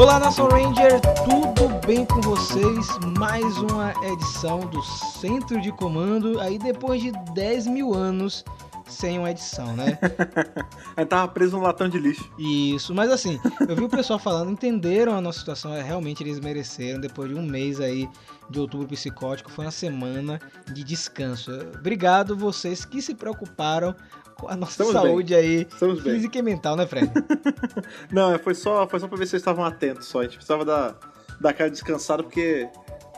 Olá, Nação Ranger, tudo bem com vocês? Mais uma edição do Centro de Comando, aí depois de 10 mil anos sem uma edição, né? Aí tava preso num latão de lixo. Isso, mas assim, eu vi o pessoal falando, entenderam a nossa situação, é, realmente eles mereceram, depois de um mês aí de outubro psicótico, foi uma semana de descanso. Obrigado vocês que se preocuparam a nossa Estamos saúde aí, Estamos bem. física e mental, né, Fred? Não, foi só, foi só pra ver se vocês estavam atentos só. A gente precisava dar, dar aquela descansada porque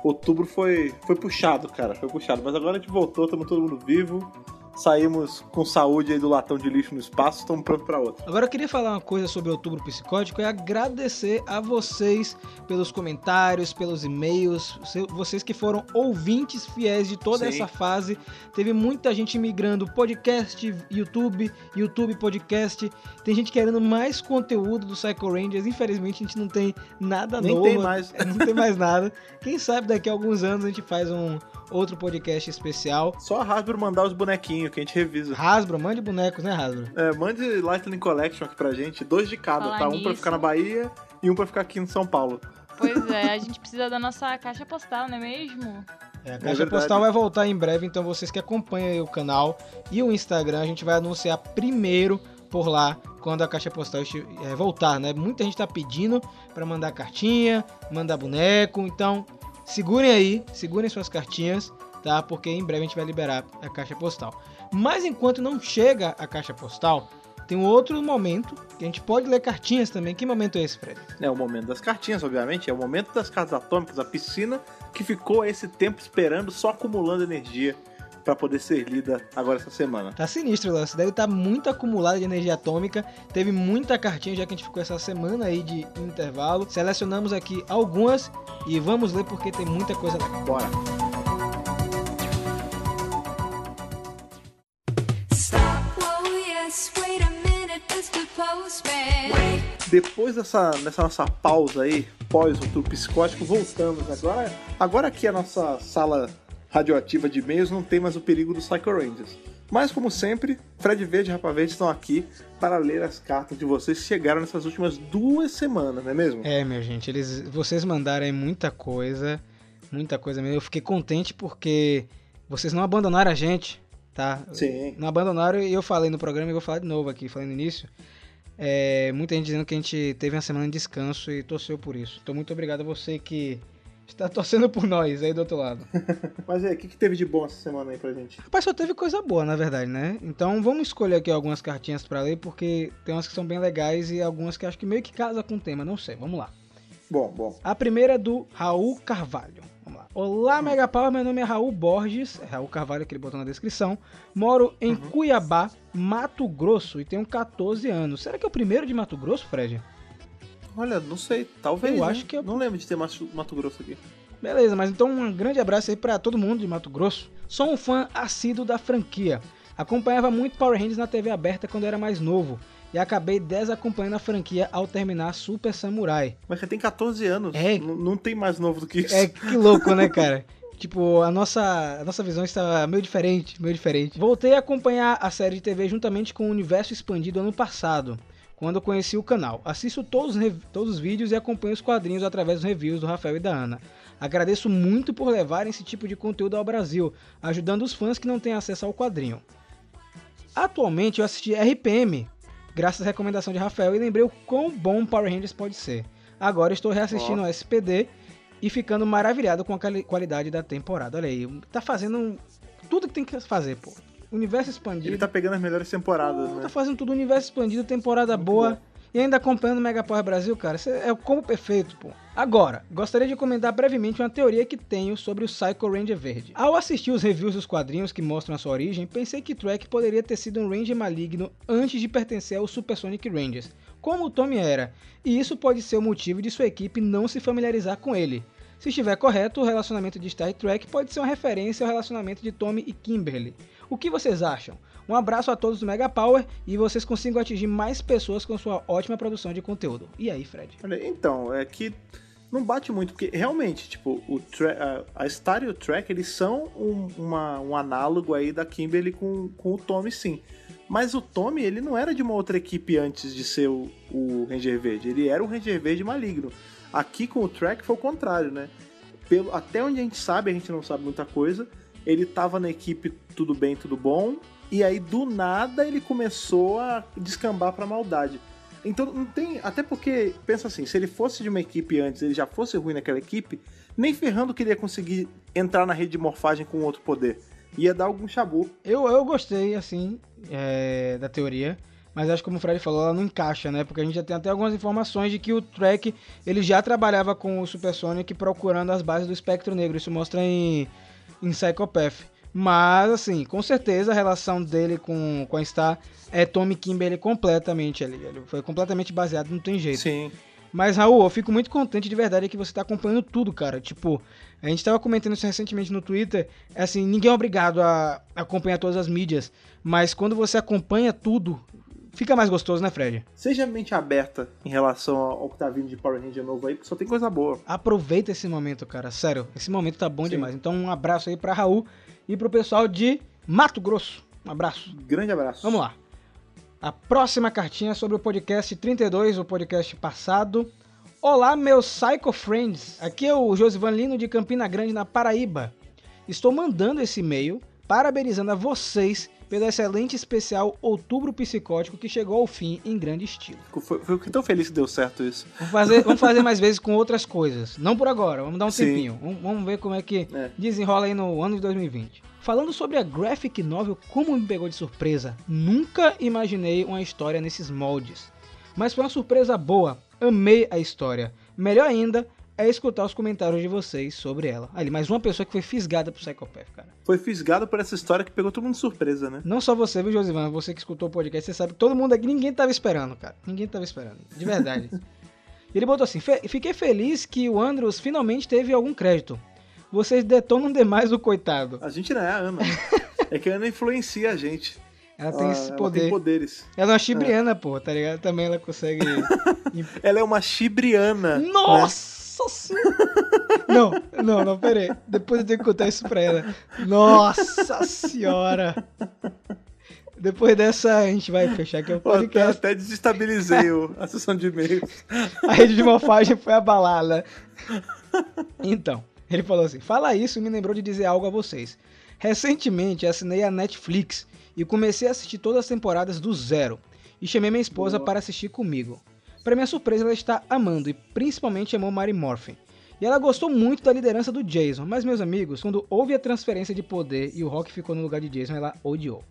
outubro foi, foi puxado, cara. Foi puxado. Mas agora a gente voltou, estamos todo mundo vivo. Saímos com saúde aí do latão de lixo no espaço, estamos prontos pra outra. Agora eu queria falar uma coisa sobre outubro psicótico e agradecer a vocês pelos comentários, pelos e-mails, vocês que foram ouvintes fiéis de toda Sim. essa fase. Teve muita gente migrando podcast, YouTube, YouTube podcast. Tem gente querendo mais conteúdo do Psycho Rangers. Infelizmente a gente não tem nada Nem novo. tem mais. Não tem mais nada. Quem sabe daqui a alguns anos a gente faz um outro podcast especial. Só a Hasbro mandar os bonequinhos que a gente revisa. Hasbro, mande bonecos, né, Hasbro? É, mande Lightning Collection aqui pra gente, dois de cada, Falar tá? Um pra ficar na Bahia e um pra ficar aqui em São Paulo. Pois é, a gente precisa da nossa caixa postal, não é mesmo? É, a caixa verdade. postal vai voltar em breve, então vocês que acompanham aí o canal e o Instagram, a gente vai anunciar primeiro por lá quando a caixa postal é, voltar, né? Muita gente tá pedindo para mandar cartinha, mandar boneco, então segurem aí, segurem suas cartinhas, tá? Porque em breve a gente vai liberar a caixa postal. Mas enquanto não chega a caixa postal, tem um outro momento que a gente pode ler cartinhas também. Que momento é esse, Fred? É o momento das cartinhas, obviamente, é o momento das casas atômicas, a piscina que ficou esse tempo esperando, só acumulando energia pra poder ser lida agora essa semana. Tá sinistro o lance. Deve estar muito acumulado de energia atômica. Teve muita cartinha, já que a gente ficou essa semana aí de intervalo. Selecionamos aqui algumas e vamos ler porque tem muita coisa legal. Bora. Postman. Depois dessa, dessa nossa pausa aí, pós outubro psicótico, voltamos. Agora, agora aqui a nossa sala radioativa de e-mails não tem mais o perigo dos Psycho Rangers. Mas, como sempre, Fred Verde e Rapa Verde estão aqui para ler as cartas de vocês que chegaram nessas últimas duas semanas, não é mesmo? É, minha gente, eles, vocês mandaram aí muita coisa, muita coisa mesmo. Eu fiquei contente porque vocês não abandonaram a gente, tá? Sim. Não abandonaram e eu falei no programa e vou falar de novo aqui, falei no início. É, muita gente dizendo que a gente teve uma semana de descanso e torceu por isso. Então, muito obrigado a você que está torcendo por nós aí do outro lado. Mas aí, o que, que teve de bom essa semana aí pra gente? Rapaz, só teve coisa boa, na verdade, né? Então vamos escolher aqui algumas cartinhas pra ler, porque tem umas que são bem legais e algumas que acho que meio que casa com o tema, não sei. Vamos lá. Bom, bom. A primeira é do Raul Carvalho. Vamos lá. Olá, Mega Power, meu nome é Raul Borges. É Raul Carvalho, que ele botou na descrição. Moro em Cuiabá, Mato Grosso e tenho 14 anos. Será que é o primeiro de Mato Grosso, Fred? Olha, não sei, talvez. Eu né? acho que é- Não lembro de ter Mato, Grosso aqui. Beleza, mas então um grande abraço aí pra todo mundo de Mato Grosso. Sou um fã assíduo da franquia. Acompanhava muito Power Rangers na TV aberta quando era mais novo. E acabei desacompanhando a franquia ao terminar Super Samurai. Mas você tem 14 anos. É. Não tem mais novo do que isso. É que louco, né, cara? Tipo, a nossa, a nossa visão está meio diferente, meio diferente. Voltei a acompanhar a série de TV juntamente com o Universo Expandido ano passado, quando eu conheci o canal. Assisto todos, todos os vídeos e acompanho os quadrinhos através dos reviews do Rafael e da Ana. Agradeço muito por levarem esse tipo de conteúdo ao Brasil, ajudando os fãs que não têm acesso ao quadrinho. Atualmente eu assisti RPM, graças à recomendação de Rafael, e lembrei o quão bom Power Rangers pode ser. Agora estou reassistindo o SPD e ficando maravilhado com a quali- qualidade da temporada. Olha aí, tá fazendo tudo que tem que fazer, pô. Universo expandido. Ele tá pegando as melhores temporadas, Pô, né? Tá fazendo tudo universo expandido, temporada Muito boa. bom. E ainda acompanhando o Mega Power Brasil, cara, isso é o combo perfeito, pô. Agora, gostaria de comentar brevemente uma teoria que tenho sobre o Psycho Ranger Verde. Ao assistir os reviews dos quadrinhos que mostram a sua origem, pensei que Trek poderia ter sido um Ranger maligno antes de pertencer aos Supersonic Rangers, como o Tommy era, e isso pode ser o motivo de sua equipe não se familiarizar com ele. Se estiver correto, o relacionamento de Star Trek pode ser uma referência ao relacionamento de Tommy e Kimberly. O que vocês acham? Um abraço a todos do Mega Power e vocês consigam atingir mais pessoas com sua ótima produção de conteúdo. E aí, Fred? Então, é que não bate muito, porque realmente, tipo, o a, Star e o Trek, eles são um, uma- um análogo aí da Kimberly com, com o Tommy, sim. Mas o Tommy, ele não era de uma outra equipe antes de ser o, o Ranger Verde. Ele era um Ranger Verde maligno. Aqui com o Track foi o contrário, né? Pelo, até onde a gente sabe, a gente não sabe muita coisa. Ele tava na equipe tudo bem, tudo bom. E aí, do nada, ele começou a descambar pra maldade. Então não tem. Até porque, pensa assim, se ele fosse de uma equipe antes, ele já fosse ruim naquela equipe, nem ferrando queria conseguir entrar na rede de morfagem com outro poder. Ia dar algum chabu. Eu, eu gostei, assim, é, da teoria. Mas acho que como o Fred falou, ela não encaixa, né? Porque a gente já tem até algumas informações de que o Trek ele já trabalhava com o Super Sonic procurando as bases do espectro negro. Isso mostra em, em Psychopath. Mas, assim, com certeza a relação dele com, com a Star é Tommy Kimberly completamente ali. Ele foi completamente baseado, não tem jeito. Sim. Mas, Raul, eu fico muito contente de verdade que você tá acompanhando tudo, cara. Tipo, a gente tava comentando isso recentemente no Twitter. Assim, ninguém é obrigado a acompanhar todas as mídias. Mas quando você acompanha tudo, fica mais gostoso, né, Fred? Seja mente aberta em relação ao que tá vindo de Power Ranger novo aí, porque só tem coisa boa. Aproveita esse momento, cara. Sério, esse momento tá bom Sim. demais. Então, um abraço aí pra Raul e pro pessoal de Mato Grosso. Um abraço. Grande abraço. Vamos lá. A próxima cartinha é sobre o podcast 32, o podcast passado. Olá, meus Psycho Friends. Aqui é o Josivan Lino de Campina Grande, na Paraíba. Estou mandando esse e-mail parabenizando a vocês pelo excelente especial Outubro Psicótico que chegou ao fim em grande estilo. Foi, foi tão feliz que deu certo isso. Vamos fazer, vamos fazer mais vezes com outras coisas. Não por agora, vamos dar um Sim. tempinho. Vamos, vamos ver como é que É. desenrola aí no ano de 2020. Falando sobre a graphic novel, como me pegou de surpresa, nunca imaginei uma história nesses moldes. Mas foi uma surpresa boa, amei a história. Melhor ainda é escutar os comentários de vocês sobre ela. Ali, mais uma pessoa que foi fisgada pro Psychopath, cara. Foi fisgado por essa história que pegou todo mundo de surpresa, né? Não só você, viu, Josivan? Você que escutou o podcast, você sabe que todo mundo aqui, ninguém tava esperando, cara. Ninguém tava esperando, de verdade. Ele botou assim: "Fe- Fiquei feliz que o Andros finalmente teve algum crédito. Vocês detonam demais o coitado. A gente não é a Ana. é que a Ana influencia a gente. Ela tem Ah, esse ela poder. tem poderes. Ela é uma chibriana, pô, tá ligado? Também ela consegue. Ela é uma chibriana. né? Nossa senhora! Não, não, não, pera aí. Depois eu tenho que contar isso pra ela. Nossa senhora! Depois dessa, a gente vai fechar aqui o Eu até, podcast. até desestabilizei o- a sessão de e-mails. A rede de morfagem foi abalada. Então, ele falou assim: Fala isso e me lembrou de dizer algo a vocês. Recentemente assinei a Netflix e comecei a assistir todas as temporadas do zero. E chamei minha esposa Boa. para assistir comigo. Para minha surpresa, ela está amando e principalmente amou Mary Morphin. E ela gostou muito da liderança do Jason, mas meus amigos, quando houve a transferência de poder e o Rock ficou no lugar de Jason, ela odiou.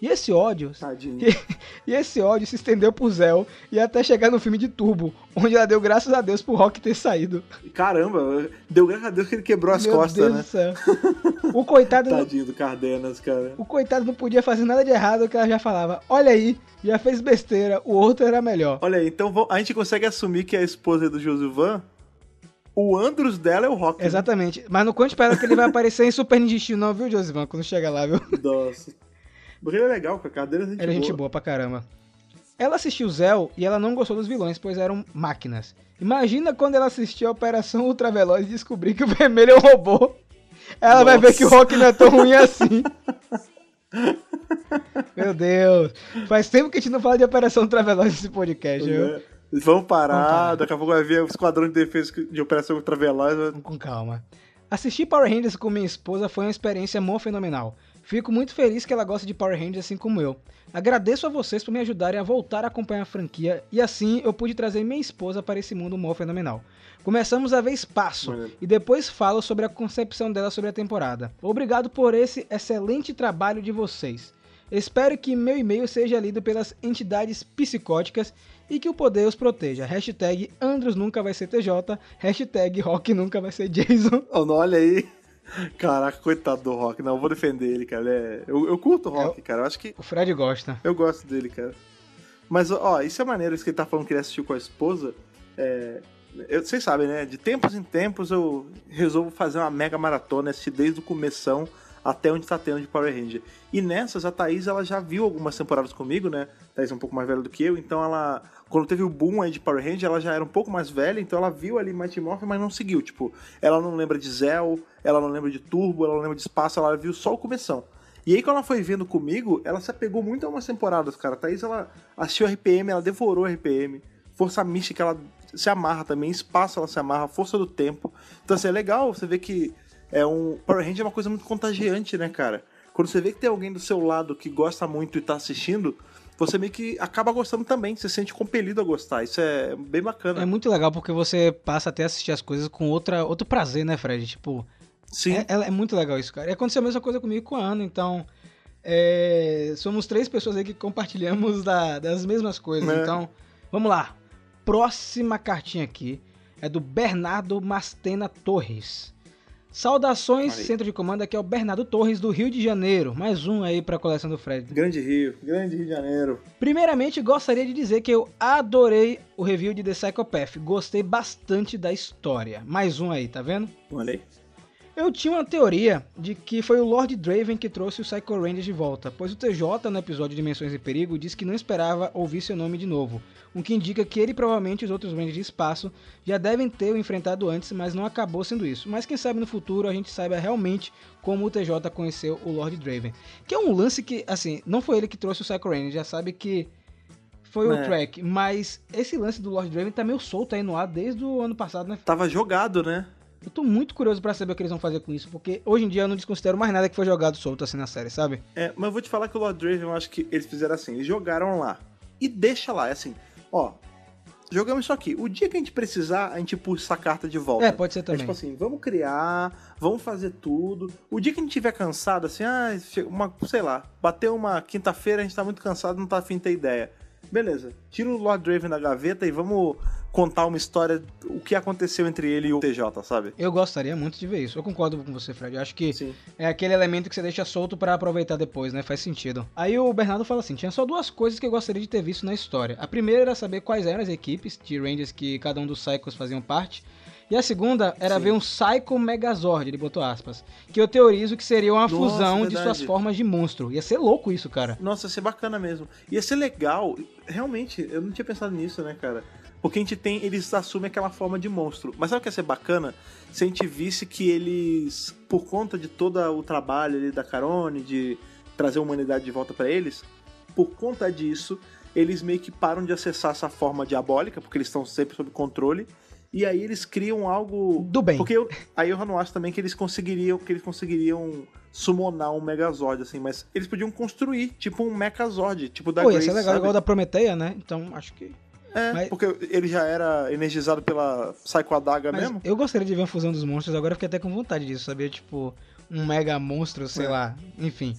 E esse ódio Tadinho. e esse ódio se estendeu pro Zell e até chegar no filme de Turbo, onde ela deu graças a Deus pro Rock ter saído. Caramba, deu graças a Deus que ele quebrou as Meu costas, Deus né? do céu. O coitado, não, Tadinho do Cardenas, cara. o coitado não podia fazer nada de errado, que ela já falava, olha aí, já fez besteira, o outro era melhor. Olha aí, então a gente consegue assumir que a esposa do Josuvan, o Andros dela é o Rock. né? Exatamente. Mas não conte pra ela que ele vai aparecer em Super Ninja não, viu, Josivan, quando chega lá, viu? Nossa. Porque ele é legal, com a Cardenas é gente Era gente boa. boa pra caramba. Ela assistiu Zell e ela não gostou dos vilões, pois eram máquinas. Imagina quando ela assistiu a Operação Ultraveloz e descobrir que o vermelho é um robô. Ela vai ver Nossa. que o Rock não é tão ruim assim. Meu Deus. Faz tempo que a gente não fala de Operação Ultraveloz nesse podcast, viu? Né? Vamos parar, parar. daqui a pouco vai vir o Esquadrão de Defesa de Operação Ultraveloz. Com calma. Assistir Power Rangers com minha esposa foi uma experiência mó fenomenal. Fico muito feliz que ela gosta de Power Rangers assim como eu. Agradeço a vocês por me ajudarem a voltar a acompanhar a franquia e assim eu pude trazer minha esposa para esse mundo mó fenomenal. Começamos a ver espaço e depois falo sobre a concepção dela sobre a temporada. Obrigado por esse excelente trabalho de vocês. Espero que meu e-mail seja lido pelas entidades psicóticas e que o poder os proteja. Hashtag Andros nunca vai ser TJ. Hashtag Rock nunca vai ser Jason. Olha aí. Caraca, coitado do Rock. Não, eu vou defender ele, cara. Ele é- Eu, eu curto o Rock, cara. Eu acho que O Fred gosta. eu gosto dele, cara. Mas, ó, isso é maneiro, isso que ele tá falando que ele assistiu com a esposa. É... eu- vocês sabem, né? De tempos em tempos eu resolvo fazer uma mega maratona, assistir desde o começão até onde tá tendo de Power Ranger. E nessas, a Thaís, ela já viu algumas temporadas comigo, né? A Thaís é um pouco mais velha do que eu, então ela... Quando teve o boom aí de Power Ranger, ela já era um pouco mais velha, então ela viu ali Mighty Morphin, mas não seguiu. Tipo, ela não lembra de Zell, ela não lembra de Turbo, ela não lembra de Espaço, ela viu só o começão. E aí, quando ela foi vendo comigo, ela se apegou muito a umas temporadas, cara. A Thaís, ela assistiu RPM, ela devorou RPM. Força Mística, ela se amarra também. Espaço, ela se amarra. Força do Tempo. Então, assim, é legal você ver que é um... Power Ranger é uma coisa muito contagiante, né, cara? Quando você vê que tem alguém do seu lado que gosta muito e tá assistindo, você meio que acaba gostando também. Você se sente compelido a gostar. Isso é bem bacana. É muito legal porque você passa até a assistir as coisas com outra, outro prazer, né, Fred? Tipo, Sim. É, é- é muito legal isso, cara. E aconteceu a mesma coisa comigo e com a Ana, então. é, somos três pessoas aí que compartilhamos da- das mesmas coisas. É. Então, vamos lá. Próxima cartinha aqui é do Bernardo Mastena Torres. Saudações, centro de comando. Aqui é o Bernardo Torres do Rio de Janeiro. Mais um aí pra coleção do Fred. Grande Rio. Grande Rio de Janeiro. Primeiramente, gostaria de dizer que eu adorei o review de The Psychopath. Gostei bastante da história. Mais um aí, tá vendo? Olha aí. Eu tinha uma teoria de que foi o Lord Draven que trouxe o Psycho Rangers de volta, pois o TJ no episódio Dimensões em Perigo disse que não esperava ouvir seu nome de novo, o que indica que ele e provavelmente os outros Rangers de espaço já devem ter o enfrentado antes, mas não acabou sendo isso. Mas quem sabe no futuro a gente saiba realmente como o TJ conheceu o Lord Draven. Que é um lance que, assim, não foi ele que trouxe o Psycho Rangers, já sabe que foi o É. track, mas esse lance do Lord Draven tá meio solto aí no ar desde o ano passado, né? Tava jogado, né? Eu tô muito curioso pra saber o que eles vão fazer com isso, porque hoje em dia eu não desconsidero mais nada que foi jogado solto assim na série, sabe? É, mas eu vou te falar que o Lord Draven, eu acho que eles fizeram assim, eles jogaram lá. E deixa lá, é assim, ó. Jogamos isso aqui. O dia que a gente precisar, a gente puxa essa carta de volta. É, pode ser É também. tipo assim, vamos criar, vamos fazer tudo. O dia que a gente tiver cansado, assim, ah, uma, sei lá, bateu uma quinta-feira, a gente tá muito cansado, não tá afim de ter ideia. Beleza, tira o Lord Draven da gaveta e vamos contar uma história, o que aconteceu entre ele e o TJ, sabe? Eu gostaria muito de ver isso. Eu concordo com você, Fred. Eu acho que Sim. é aquele elemento que você deixa solto pra aproveitar depois, né? Faz sentido. Aí o Bernardo fala assim: tinha só duas coisas que eu gostaria de ter visto na história. A primeira era saber quais eram as equipes de Rangers que cada um dos Psychos faziam parte. E a segunda era Sim. ver um Psycho Megazord, ele botou aspas. Que eu teorizo que seria uma Nossa, fusão de verdade. suas formas de monstro. Ia ser louco isso, cara. Nossa, ia ser bacana mesmo. Ia ser legal. Realmente, eu não tinha pensado nisso, né, cara? Porque a gente tem. Eles assumem aquela forma de monstro. Mas sabe o que ia ser bacana? Se a gente visse que eles, por conta de todo o trabalho ali da Carone, de trazer a humanidade de volta pra eles, por conta disso, eles meio que param de acessar essa forma diabólica, porque eles estão sempre sob controle. E aí eles criam algo. Do bem. Porque eu, aí eu não acho também que eles conseguiriam que eles conseguiriam summonar um Megazord, assim, mas eles podiam construir, tipo um Mechazord, tipo da Pô, Grace, ser legal, sabe? igual da Prometeia, né? Então acho que. É, Mas- porque ele já era energizado pela Psycho Adaga Mas mesmo. eu gostaria de ver uma fusão dos monstros, agora eu fiquei até com vontade disso, sabia? Tipo, um mega monstro, sei É. lá. Enfim.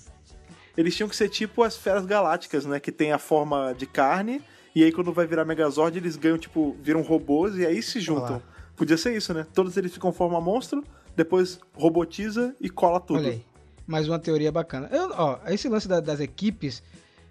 Eles tinham que ser tipo as feras galácticas, né, que tem a forma de carne, e aí quando vai virar Megazord, eles ganham, tipo, viram robôs e aí se juntam. Podia ser isso, né? Todos eles ficam forma monstro, depois robotiza e cola tudo. Olha aí. Mais uma teoria bacana. Eu, ó, esse lance da- das equipes,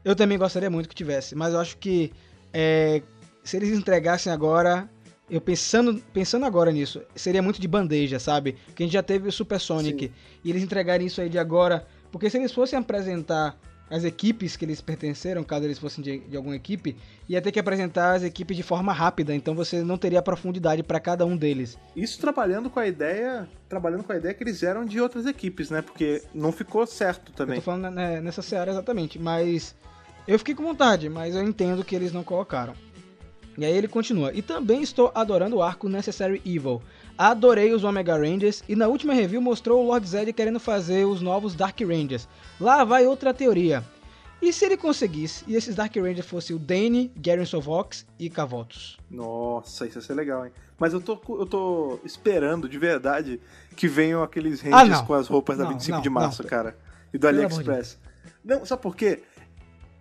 eu também gostaria muito que tivesse, mas eu acho que é, se eles entregassem agora, eu pensando, pensando agora nisso, seria muito de bandeja, sabe? Porque a gente já teve o Super Sonic, Sim. e eles entregarem isso aí de agora, porque se eles fossem apresentar as equipes que eles pertenceram, caso eles fossem de, de alguma equipe, ia ter que apresentar as equipes de forma rápida, então você não teria profundidade para cada um deles. Isso trabalhando com a ideia, trabalhando com a ideia que eles eram de outras equipes, né? Porque não ficou certo Eu também. tô falando né, nessa seara exatamente, mas eu fiquei com vontade, mas eu entendo que eles não colocaram. E aí ele continua. E também estou adorando o arco Necessary Evil. Adorei os Omega Rangers e na última review mostrou o Lord Zed querendo fazer os novos Dark Rangers. Lá vai outra teoria. E se ele conseguisse e esses Dark Rangers fossem o Dane, Garen Sovox e Cavotos? Nossa, isso ia ser legal, hein? Mas eu tô, eu tô esperando de verdade que venham aqueles Ah, rangers não. com as roupas da Não, 25 não, de março, não. cara. E do AliExpress. Não, sabe por quê?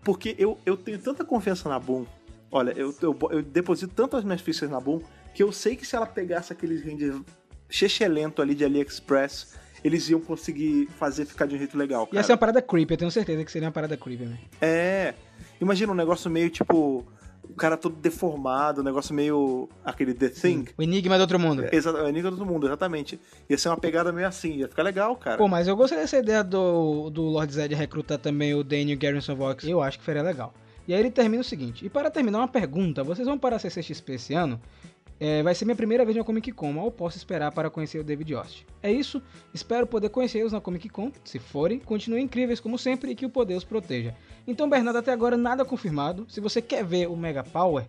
Porque eu, eu tenho tanta confiança na Boom. Olha, eu, eu, eu deposito tanto as minhas fichas na Boom que eu sei que se ela pegasse aqueles rangers chechelento ali de AliExpress, eles iam conseguir fazer ficar de um jeito legal, Ia cara. ser uma parada creepy, eu tenho certeza que seria uma parada creepy, né? É. Imagina um negócio meio tipo. O cara todo deformado, um negócio meio. aquele The Thing. O Enigma do Outro Mundo. Exato, é Enigma do Mundo, exatamente. Ia ser uma pegada meio assim, ia ficar legal, cara. Pô, mas eu gostei dessa ideia do, do Lord Zed recrutar também o Daniel Garrison Vox. Eu acho que seria legal. E aí ele termina o seguinte. E para terminar, uma pergunta. Vocês vão para a CCXP esse ano? É, vai ser minha primeira vez na Comic Con, mal posso esperar para conhecer o David Yost. É isso, espero poder conhecê-los na Comic Con, se forem, continuem incríveis como sempre e que o poder os proteja. Então, Bernardo, até agora nada confirmado. Se você quer ver o Mega Power,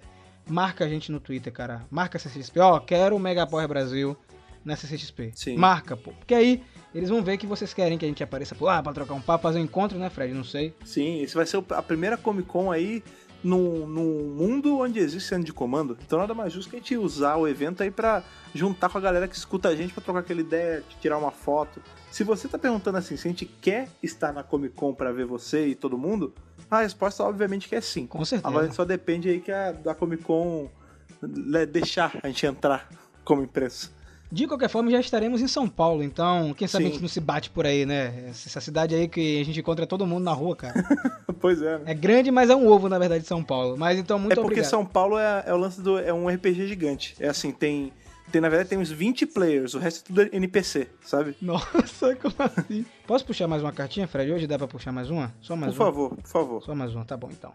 marca a gente no Twitter, cara. Marca a CCXP, ó, quero o Mega Power Brasil na CCXP. Sim. Marca, pô. Porque aí eles vão ver que vocês querem que a gente apareça por lá pra trocar um papo, fazer um encontro, né, Fred? Não sei. Sim, esse vai ser a primeira Comic Con aí num, num mundo onde existe centro de comando. Então nada mais justo que a gente usar o evento aí pra juntar com a galera que escuta a gente pra trocar aquela ideia, tirar uma foto. Se você tá perguntando assim, se a gente quer estar na Comic Con pra ver você e todo mundo, a resposta obviamente que é sim. Com certeza. Agora só depende aí que a da Comic Con le- deixar a gente entrar como imprensa. De qualquer forma, já estaremos em São Paulo, então quem sabe a Sim. gente não se bate por aí, né? Essa cidade aí que a gente encontra todo mundo na rua, cara. pois é, né? É grande, mas é um ovo, na verdade, de São Paulo. Mas então, muito é porque obrigado. São Paulo é, é o lance do. É um RPG gigante. É assim, tem. Tem, na verdade, tem uns 20 players, o resto é tudo NPC, sabe? Nossa, como assim? Posso puxar mais uma cartinha, Fred? Hoje dá pra puxar mais uma? Só mais por uma? favor, por favor. Só mais uma, tá bom então.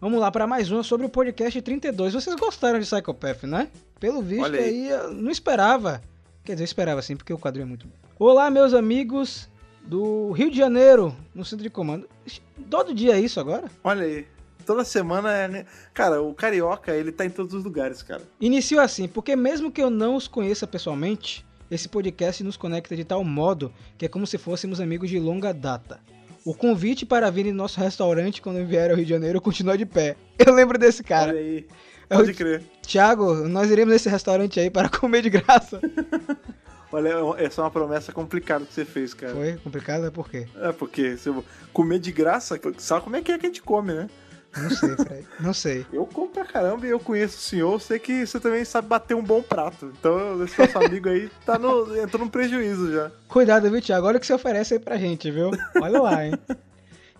Vamos lá para mais uma sobre o podcast 32. Vocês gostaram de Psychopath, né? Pelo visto Olha aí. aí, eu não esperava. Quer dizer, eu esperava sim, porque o quadrinho é muito bom. Olá, meus amigos do Rio de Janeiro, no centro de comando. Todo dia é isso agora? Olha aí. Toda semana é. né? Cara, o carioca, ele tá em todos os lugares, cara. Inicio assim, porque mesmo que eu não os conheça pessoalmente, esse podcast nos conecta de tal modo que é como se fôssemos amigos de longa data. O convite para vir em nosso restaurante quando vier ao Rio de Janeiro continua de pé. Eu lembro desse cara. Olha aí. É Pode crer. Tiago, nós iremos nesse restaurante aí para comer de graça. Olha, essa é uma promessa complicada que você fez, cara. Foi complicado? É por quê? É, porque se eu comer de graça, sabe como é que é que a gente come, né? Não sei, Fred. Não sei. Eu como pra caramba e eu conheço o senhor, sei que você também sabe bater um bom prato. Então, esse nosso amigo aí tá no, entrou num prejuízo já. Cuidado, viu, Tiago? Olha o que você oferece aí pra gente, viu? Olha lá, hein?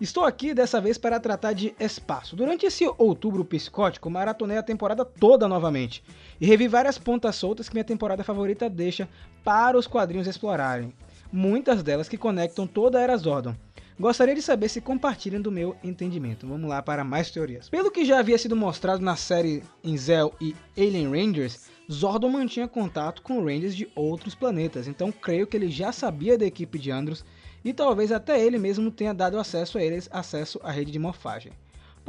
Estou aqui dessa vez para tratar de espaço. Durante esse outubro psicótico, maratonei a temporada toda novamente e revi várias pontas soltas que minha temporada favorita deixa para os quadrinhos explorarem. Muitas delas que conectam toda a Era Zordon. Gostaria de saber se compartilham do meu entendimento. Vamos lá para mais teorias. Pelo que já havia sido mostrado na série Inzel e Alien Rangers, Zordon mantinha contato com Rangers de outros planetas, então creio que ele já sabia da equipe de Andros e talvez até ele mesmo tenha dado acesso a eles acesso à rede de morfagem.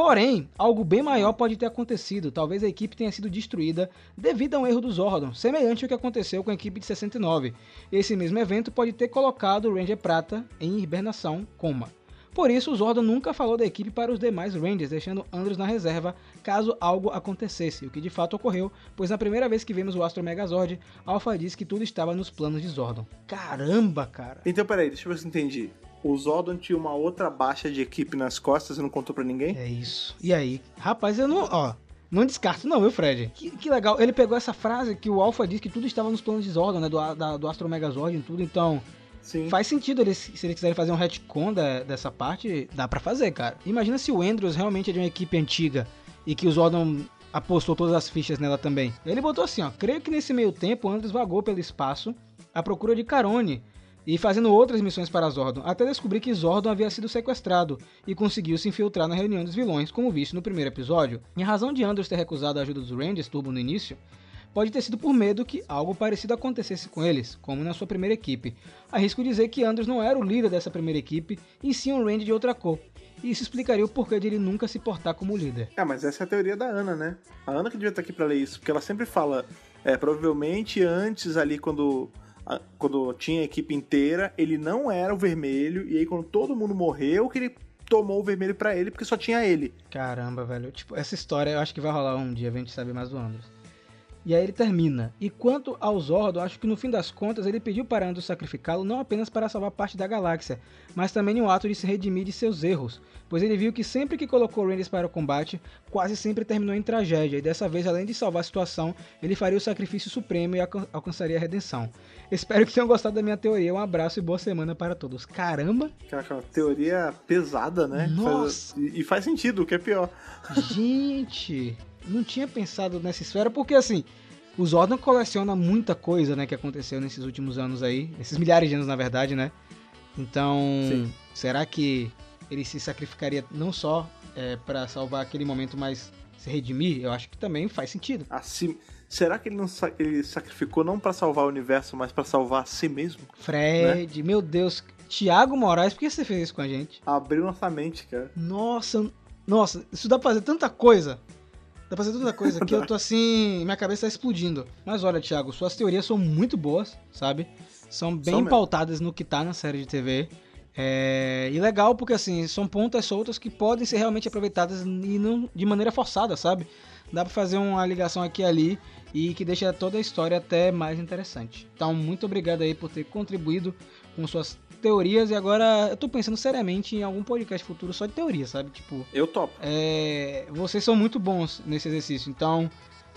Porém, algo bem maior pode ter acontecido, talvez a equipe tenha sido destruída devido a um erro do Zordon, semelhante ao que aconteceu com a equipe de 69. Esse mesmo evento pode ter colocado o Ranger Prata em hibernação, coma. Por isso, o Zordon nunca falou da equipe para os demais Rangers, deixando Andros na reserva caso algo acontecesse, o que de fato ocorreu, pois na primeira vez que vimos o Astro Megazord, Alpha disse que tudo estava nos planos de Zordon. Caramba, cara! Então, peraí, deixa eu ver se eu entendi. O Zordon tinha uma outra baixa de equipe nas costas e não contou pra ninguém? É isso. E aí? Rapaz, eu não. Ó. Não descarto, não, viu, Fred? Que, que legal. Ele pegou essa frase que o Alpha disse que tudo estava nos planos de Zordon, né? Do, da, do Astro Megazord e tudo. Então, Sim. faz sentido eles, se eles quiserem fazer um retcon da- dessa parte, dá pra fazer, cara. Imagina se o Andrews realmente é de uma equipe antiga e que o Zordon apostou todas as fichas nela também. Ele botou assim, ó. Creio que nesse meio tempo o Andrews vagou pelo espaço à procura de Carone e fazendo outras missões para Zordon, até descobrir que Zordon havia sido sequestrado e conseguiu se infiltrar na reunião dos vilões, como visto no primeiro episódio. Em razão de Andrews ter recusado a ajuda dos Rangers Turbo no início, pode ter sido por medo que algo parecido acontecesse com eles, como na sua primeira equipe. Arrisco dizer que Andrews não era o líder dessa primeira equipe, e sim um Ranger de outra cor. E isso explicaria o porquê de ele nunca se portar como líder. É, mas essa é a teoria da Ana, né? A Ana que devia estar aqui pra ler isso, porque ela sempre fala, é, provavelmente antes ali, quando, quando tinha a equipe inteira, ele não era o vermelho, e aí quando todo mundo morreu, que ele tomou o vermelho pra ele, porque só tinha ele. Caramba, velho. Tipo, essa história eu acho que vai rolar um dia, a gente saber mais do Andros. E aí ele termina. E quanto ao Zordon, acho que no fim das contas ele pediu para Andros sacrificá-lo não apenas para salvar parte da galáxia, mas também em um ato de se redimir de seus erros, pois ele viu que sempre que colocou Rangers para o combate, quase sempre terminou em tragédia, e dessa vez, além de salvar a situação, ele faria o sacrifício supremo e alcan- alcançaria a redenção. Espero que tenham gostado da minha teoria. Um abraço e boa semana para todos. Caramba! Caraca, uma teoria pesada, né? Nossa! Faz- e faz sentido, o que é pior. Gente, não tinha pensado nessa esfera, porque assim, o Zordon coleciona muita coisa, né, que aconteceu nesses últimos anos aí, esses milhares de anos na verdade, né? Então, Sim. será que ele se sacrificaria não só é, para salvar aquele momento, mas se redimir? Eu acho que também faz sentido. Assim, será que ele não ele sacrificou não pra salvar o universo, mas pra salvar a si mesmo? Fred, meu Deus. Thiago Moraes, por que você fez isso com a gente? Abriu nossa mente, cara. Nossa, nossa, isso dá pra fazer tanta coisa. Dá pra fazer tanta coisa que eu tô assim, minha cabeça tá explodindo. Mas olha, Thiago, suas teorias são muito boas, sabe? São bem mesmo. pautadas no que tá na série de TV. É, e legal porque assim, são pontas soltas que podem ser realmente aproveitadas e não de maneira forçada, sabe? Dá pra fazer uma ligação aqui e ali e que deixa toda a história até mais interessante. Então, muito obrigado aí por ter contribuído com suas teorias e agora eu tô pensando seriamente em algum podcast futuro só de teoria, sabe? Tipo, Eu topo. é, vocês são muito bons nesse exercício, então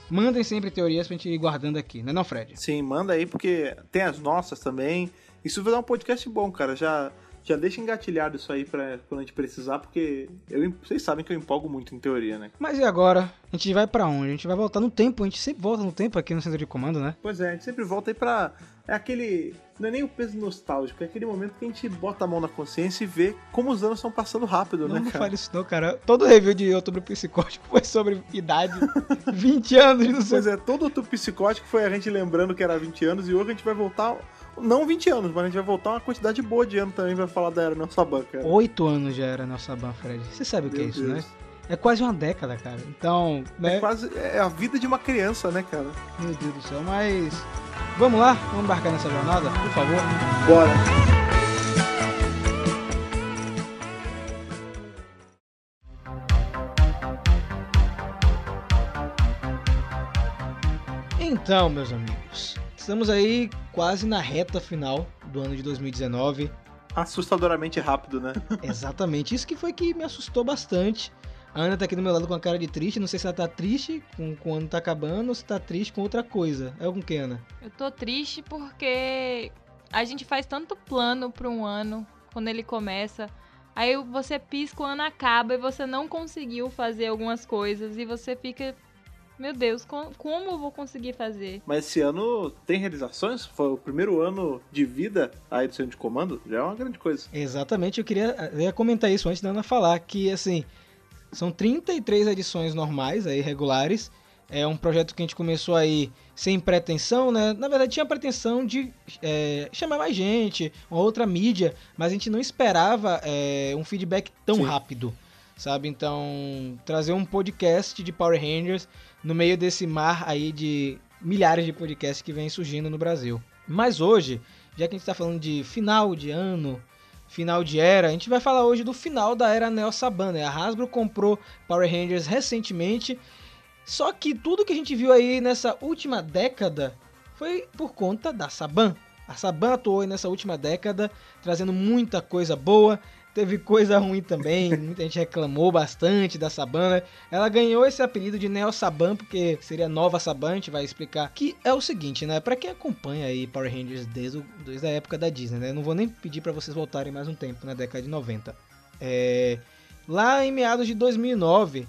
mandem sempre teorias pra gente ir guardando aqui, né não, Fred? Sim, manda aí, porque tem as nossas também. Isso vai dar um podcast bom, cara. Já, já deixa engatilhado isso aí pra quando a gente precisar, porque eu, vocês sabem que eu empolgo muito em teoria, né? Mas e agora? A gente vai pra onde? A gente vai voltar no tempo, a gente sempre volta no tempo aqui no centro de comando, né? Pois é, a gente sempre volta aí pra. É aquele. Não é nem o peso nostálgico, é aquele momento que a gente bota a mão na consciência e vê como os anos estão passando rápido, Não, né, não cara? fale isso não, cara. Todo review de outubro psicótico foi sobre idade. 20 anos, não sei. Pois é, todo outro psicótico foi a gente lembrando que era 20 anos e hoje a gente vai voltar. Não 20 anos, mas a gente vai voltar uma quantidade boa de anos também vai falar da Era Nossa Banca. cara. 8 anos já era nossa ban, Fred. Você sabe o que é isso, Deus. né? É quase uma década, cara. Então, né? É quase. É a vida de uma criança, né, cara? Meu Deus do céu, mas. Vamos lá? Vamos embarcar nessa jornada, por favor. Bora! Então, meus amigos, estamos aí quase na reta final do ano de 2019. Assustadoramente rápido, né? Exatamente, isso que foi que me assustou bastante. A Ana tá aqui do meu lado com a cara de triste. Não sei se ela tá triste com, com o ano tá acabando ou se tá triste com outra coisa. É com que, Ana? Eu tô triste porque a gente faz tanto plano pra um ano quando ele começa. Aí você pisca, o ano acaba e você não conseguiu fazer algumas coisas e você fica, meu Deus, co- como eu vou conseguir fazer? Mas esse ano tem realizações? Foi o primeiro ano de vida aí do centro de comando? Já é uma grande coisa. Exatamente, eu queria eu ia comentar isso antes da Ana falar, que assim, são 33 edições normais, aí, regulares. É um projeto que a gente começou aí sem pretensão, né? Na verdade, tinha a pretensão de é, chamar mais gente, uma outra mídia, mas a gente não esperava é, um feedback tão Sim. rápido, sabe? Então, trazer um podcast de Power Rangers no meio desse mar aí de milhares de podcasts que vem surgindo no Brasil. Mas hoje, já que a gente está falando de final de ano, final de era, a gente vai falar hoje do final da era Neo Saban? A Hasbro comprou Power Rangers recentemente, só que tudo que a gente viu aí nessa última década foi por conta da Saban. A Saban atuou nessa última década, trazendo muita coisa boa, teve coisa ruim também, muita gente reclamou bastante da Saban, né? Ela ganhou esse apelido de Neo Saban, porque seria Nova Saban, a gente vai explicar. Que é o seguinte, né? Pra quem acompanha aí Power Rangers desde, o- desde a época da Disney, né? Não vou nem pedir pra vocês voltarem mais um tempo, na década de 90. É... Lá em meados de 2009,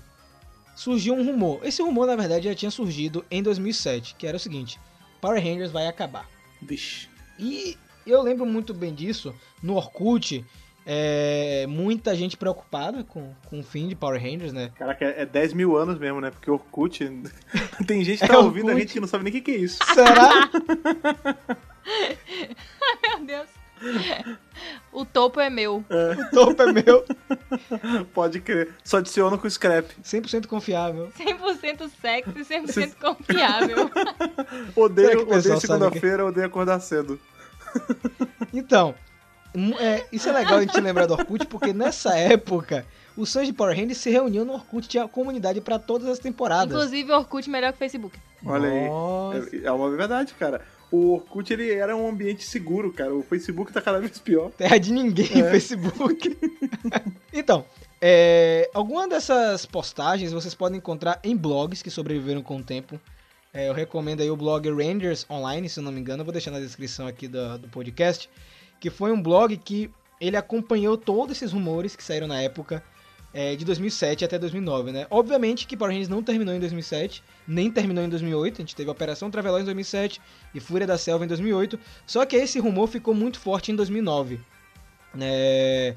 surgiu um rumor. Esse rumor, na verdade, já tinha surgido em 2007, que era o seguinte: Power Rangers vai acabar. Vixe. E eu lembro muito bem disso no Orkut. É, muita gente preocupada com, com o fim de Power Rangers, né? Caraca, é é 10 mil anos mesmo, né? Porque Orkut. Tem gente que É tá ouvindo a Orkut. gente que não sabe nem o que, que é isso. Será? Meu Deus. O topo é meu. o topo é meu. Pode crer. Só adiciona com scrap. 100% confiável. 100% sexy, 100% confiável. Será que Odeio, o odeio sabe segunda-feira, odeio acordar cedo. Então, é, isso é legal a gente lembrar do Orkut, porque nessa época, os fãs de Power Rangers se reuniam no Orkut, tinha comunidade pra todas as temporadas. Inclusive, Orkut melhor que Facebook. Olha aí. Nossa. É, é uma verdade, cara. O Orkut ele era um ambiente seguro, cara. O Facebook tá cada vez pior. Terra de ninguém, É. Facebook. então, é, alguma dessas postagens vocês podem encontrar em blogs que sobreviveram com o tempo. É, eu recomendo aí o blog Rangers Online, se eu não me engano, eu vou deixar na descrição aqui do, do podcast. Que foi um blog que ele acompanhou todos esses rumores que saíram na época, é, de 2007 até 2009, né? Obviamente que Power Rangers não terminou em 2007, nem terminou em 2008. A gente teve Operação Traveloz em 2007 e Fúria da Selva em 2008. Só que esse rumor ficou muito forte em 2009. É,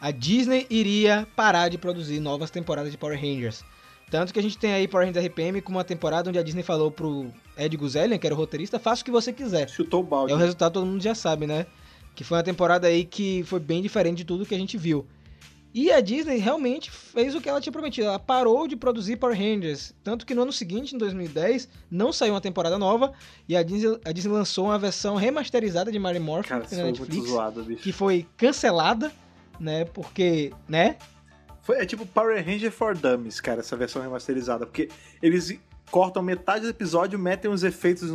a Disney iria parar de produzir novas temporadas de Power Rangers. Tanto que a gente tem aí Power Rangers RPM com uma temporada onde a Disney falou pro Ed Guzelian, que era o roteirista, faça o que você quiser. Chutou o balde. É o resultado todo mundo já sabe, né? Que foi uma temporada aí que foi bem diferente de tudo que a gente viu. E a Disney realmente fez o que ela tinha prometido. Ela parou de produzir Power Rangers. Tanto que no ano seguinte, em 2010, não saiu uma temporada nova. E a Disney, a Disney lançou uma versão remasterizada de Mary Morphin Cara, na Netflix. zoado, bicho. Que foi cancelada, né? Porque, né? Foi, é tipo Power Ranger for Dummies, cara, essa versão remasterizada. Porque eles cortam metade do episódio, metem uns efeitos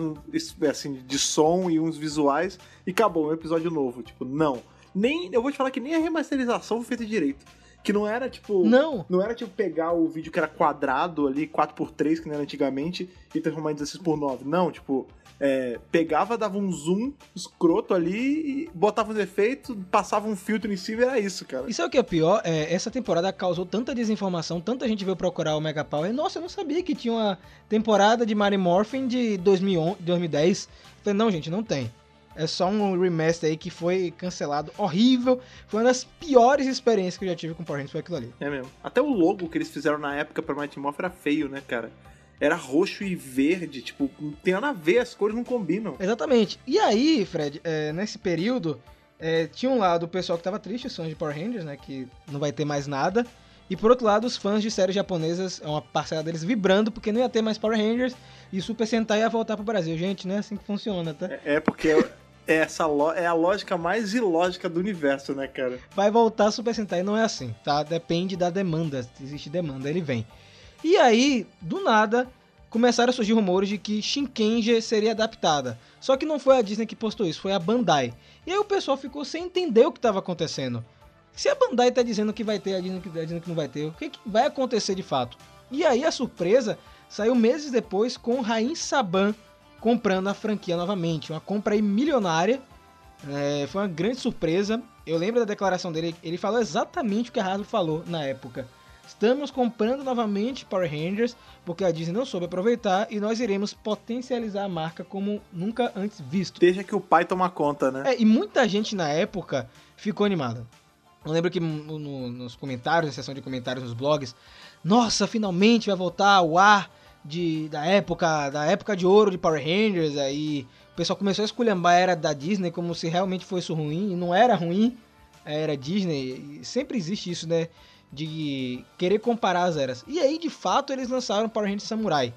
assim, de som e uns visuais e acabou, um episódio novo. Tipo, não. Nem, eu vou te falar que nem a remasterização foi feita direito. Que não era tipo. Não. Não era tipo pegar o vídeo que era quadrado ali, 4x3, que não era antigamente, e transformar em 16x9. Não, tipo, é, pegava, dava um zoom escroto ali, botava uns efeitos, passava um filtro em cima e era isso, cara. E sabe o que é pior? É, essa temporada causou tanta desinformação, tanta gente veio procurar o Mega Power. Nossa, eu não sabia que tinha uma temporada de Mary Morphin de 2011, 2010. Eu Falei, não, gente, não tem. É só um remaster aí que foi cancelado. Horrível. Foi uma das piores experiências que eu já tive com Power Rangers, foi aquilo ali. É mesmo. Até o logo que eles fizeram na época pra Mighty Morphin era feio, né, cara? Era roxo e verde, tipo, não tem nada a ver, as cores não combinam. Exatamente. E aí, Fred, é, nesse período, é, tinha um lado o pessoal que tava triste, os fãs de Power Rangers, né? Que não vai ter mais nada. E por outro lado, os fãs de séries japonesas, é uma parcela deles vibrando, porque não ia ter mais Power Rangers e Super Sentai ia voltar pro Brasil. Gente, não é assim que funciona, tá? É, é porque é essa lo- é a lógica mais ilógica do universo, né, cara? Vai voltar Super Sentai, não é assim, tá? Depende da demanda. Se existe demanda, ele vem. E aí, do nada, começaram a surgir rumores de que Shinkenger seria adaptada. Só que não foi a Disney que postou isso, foi a Bandai. E aí o pessoal ficou sem entender o que estava acontecendo. Se a Bandai tá dizendo que vai ter, a Disney que, a Disney que não vai ter, o que, que vai acontecer de fato? E aí a surpresa saiu meses depois com Rain Saban comprando a franquia novamente. Uma compra aí milionária. É, foi uma grande surpresa. Eu lembro da declaração dele, ele falou exatamente o que a Hasbro falou na época. Estamos comprando novamente Power Rangers porque a Disney não soube aproveitar e nós iremos potencializar a marca como nunca antes visto. Deixa que o pai toma conta, né? É, e muita gente na época ficou animada. Eu lembro que no- no- nos comentários, na seção de comentários nos blogs, nossa, finalmente vai voltar o ar de, da época, da época de ouro de Power Rangers. Aí o pessoal começou a esculhambar a era da Disney como se realmente fosse ruim, e não era ruim a era Disney. Sempre existe isso, né? De querer comparar as eras. E aí, de fato, eles lançaram Power Rangers Samurai.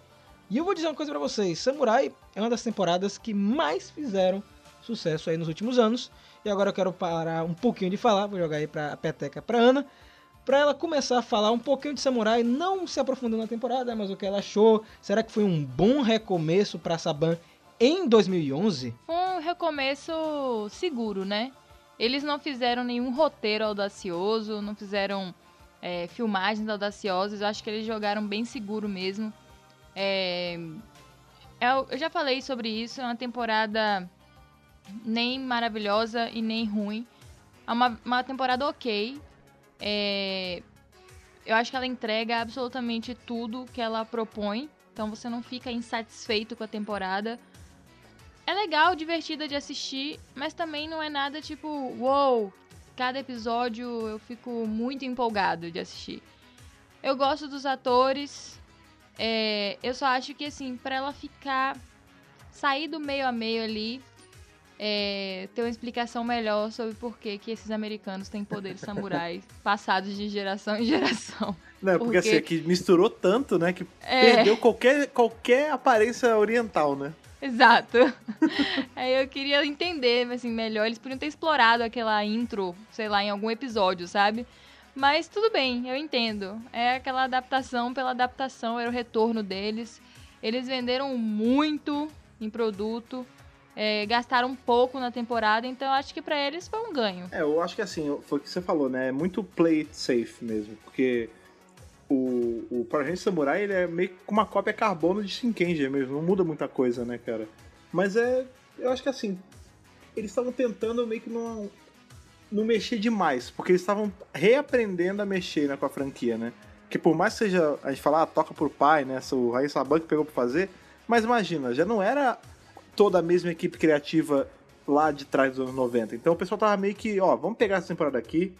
E eu vou dizer uma coisa pra vocês: Samurai é uma das temporadas que mais fizeram sucesso aí nos últimos anos. E agora eu quero parar um pouquinho de falar, vou jogar aí pra a peteca pra Ana, pra ela começar a falar um pouquinho de Samurai, não se aprofundando na temporada, mas o que ela achou. Será que foi um bom recomeço pra Saban em 2011? Um recomeço seguro, né? Eles não fizeram nenhum roteiro audacioso, não fizeram é, filmagens audaciosas. Eu acho que eles jogaram bem seguro mesmo. É, eu, eu já falei sobre isso. É uma temporada nem maravilhosa e nem ruim. É uma, uma temporada ok. É, eu acho que ela entrega absolutamente tudo que ela propõe. Então você não fica insatisfeito com a temporada. É legal, divertida de assistir, mas também não é nada tipo, uou, cada episódio eu fico muito empolgado de assistir. Eu gosto dos atores, é, eu só acho que assim, pra ela ficar, sair do meio a meio ali, é, ter uma explicação melhor sobre por que, que esses americanos têm poderes samurais passados de geração em geração. Não, porque, Porque- assim, aqui misturou tanto, né, que É. perdeu qualquer, qualquer aparência oriental, né? Exato. Aí eu queria entender, assim, melhor. Eles podiam ter explorado aquela intro, sei lá, em algum episódio, sabe? Mas tudo bem, eu entendo. É aquela adaptação pela adaptação, era o retorno deles. Eles venderam muito em produto, é, gastaram pouco na temporada, então acho que pra eles foi um ganho. É, eu acho que assim, foi o que você falou, né? É muito play it safe mesmo, porque o, o Power Rangers Samurai ele é meio que uma cópia carbono de Shinkenger mesmo, não muda muita coisa, né, cara? Mas é, eu acho que assim, eles estavam tentando meio que não, não mexer demais, porque eles estavam reaprendendo a mexer né, com a franquia, né? Que por mais que seja, a gente falar, ah, toca por pai, né? O Raiz Saban que pegou pra fazer, mas imagina, já não era toda a mesma equipe criativa lá de trás dos anos 90. Então o pessoal tava meio que, ó, vamos pegar essa temporada aqui,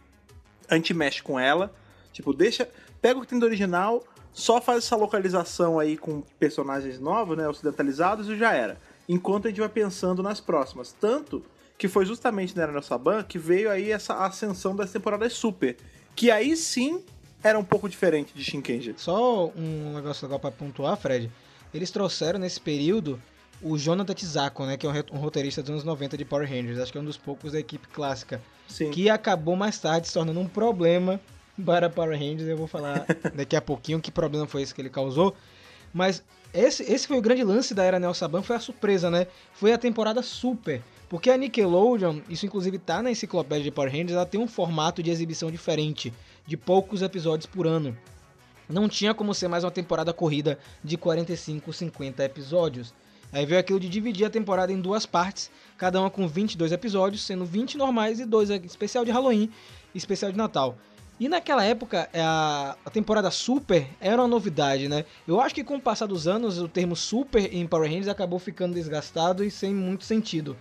a gente mexe com ela, tipo, deixa, pega o que tem do original, só faz essa localização aí com personagens novos, né, ocidentalizados e já era. Enquanto a gente vai pensando nas próximas. Tanto que foi justamente na Era Saban que veio aí essa ascensão das temporadas super, que aí sim era um pouco diferente de Shinkenji. Só um negócio legal pra pontuar, Fred. Eles trouxeram nesse período o Jonathan Tizako, né? Que é um, roteirista dos anos 90 de Power Rangers. Acho que é um dos poucos da equipe clássica. Sim. Que acabou mais tarde se tornando um problema para Power Rangers. Eu vou falar daqui a pouquinho que problema foi esse que ele causou. Mas esse, esse foi o grande lance da Era Neo Saban, foi a surpresa, né? Foi a temporada super. Porque a Nickelodeon, isso inclusive tá na enciclopédia de Power Rangers, ela tem um formato de exibição diferente, de poucos episódios por ano. Não tinha como ser mais uma temporada corrida de 45, 50 episódios. Aí veio aquilo de dividir a temporada em duas partes, cada uma com 22 episódios, sendo 20 normais e dois especial de Halloween e especial de Natal. E naquela época, a, a temporada Super era uma novidade, né? Eu acho que com o passar dos anos, o termo Super em Power Rangers acabou ficando desgastado e sem muito sentido.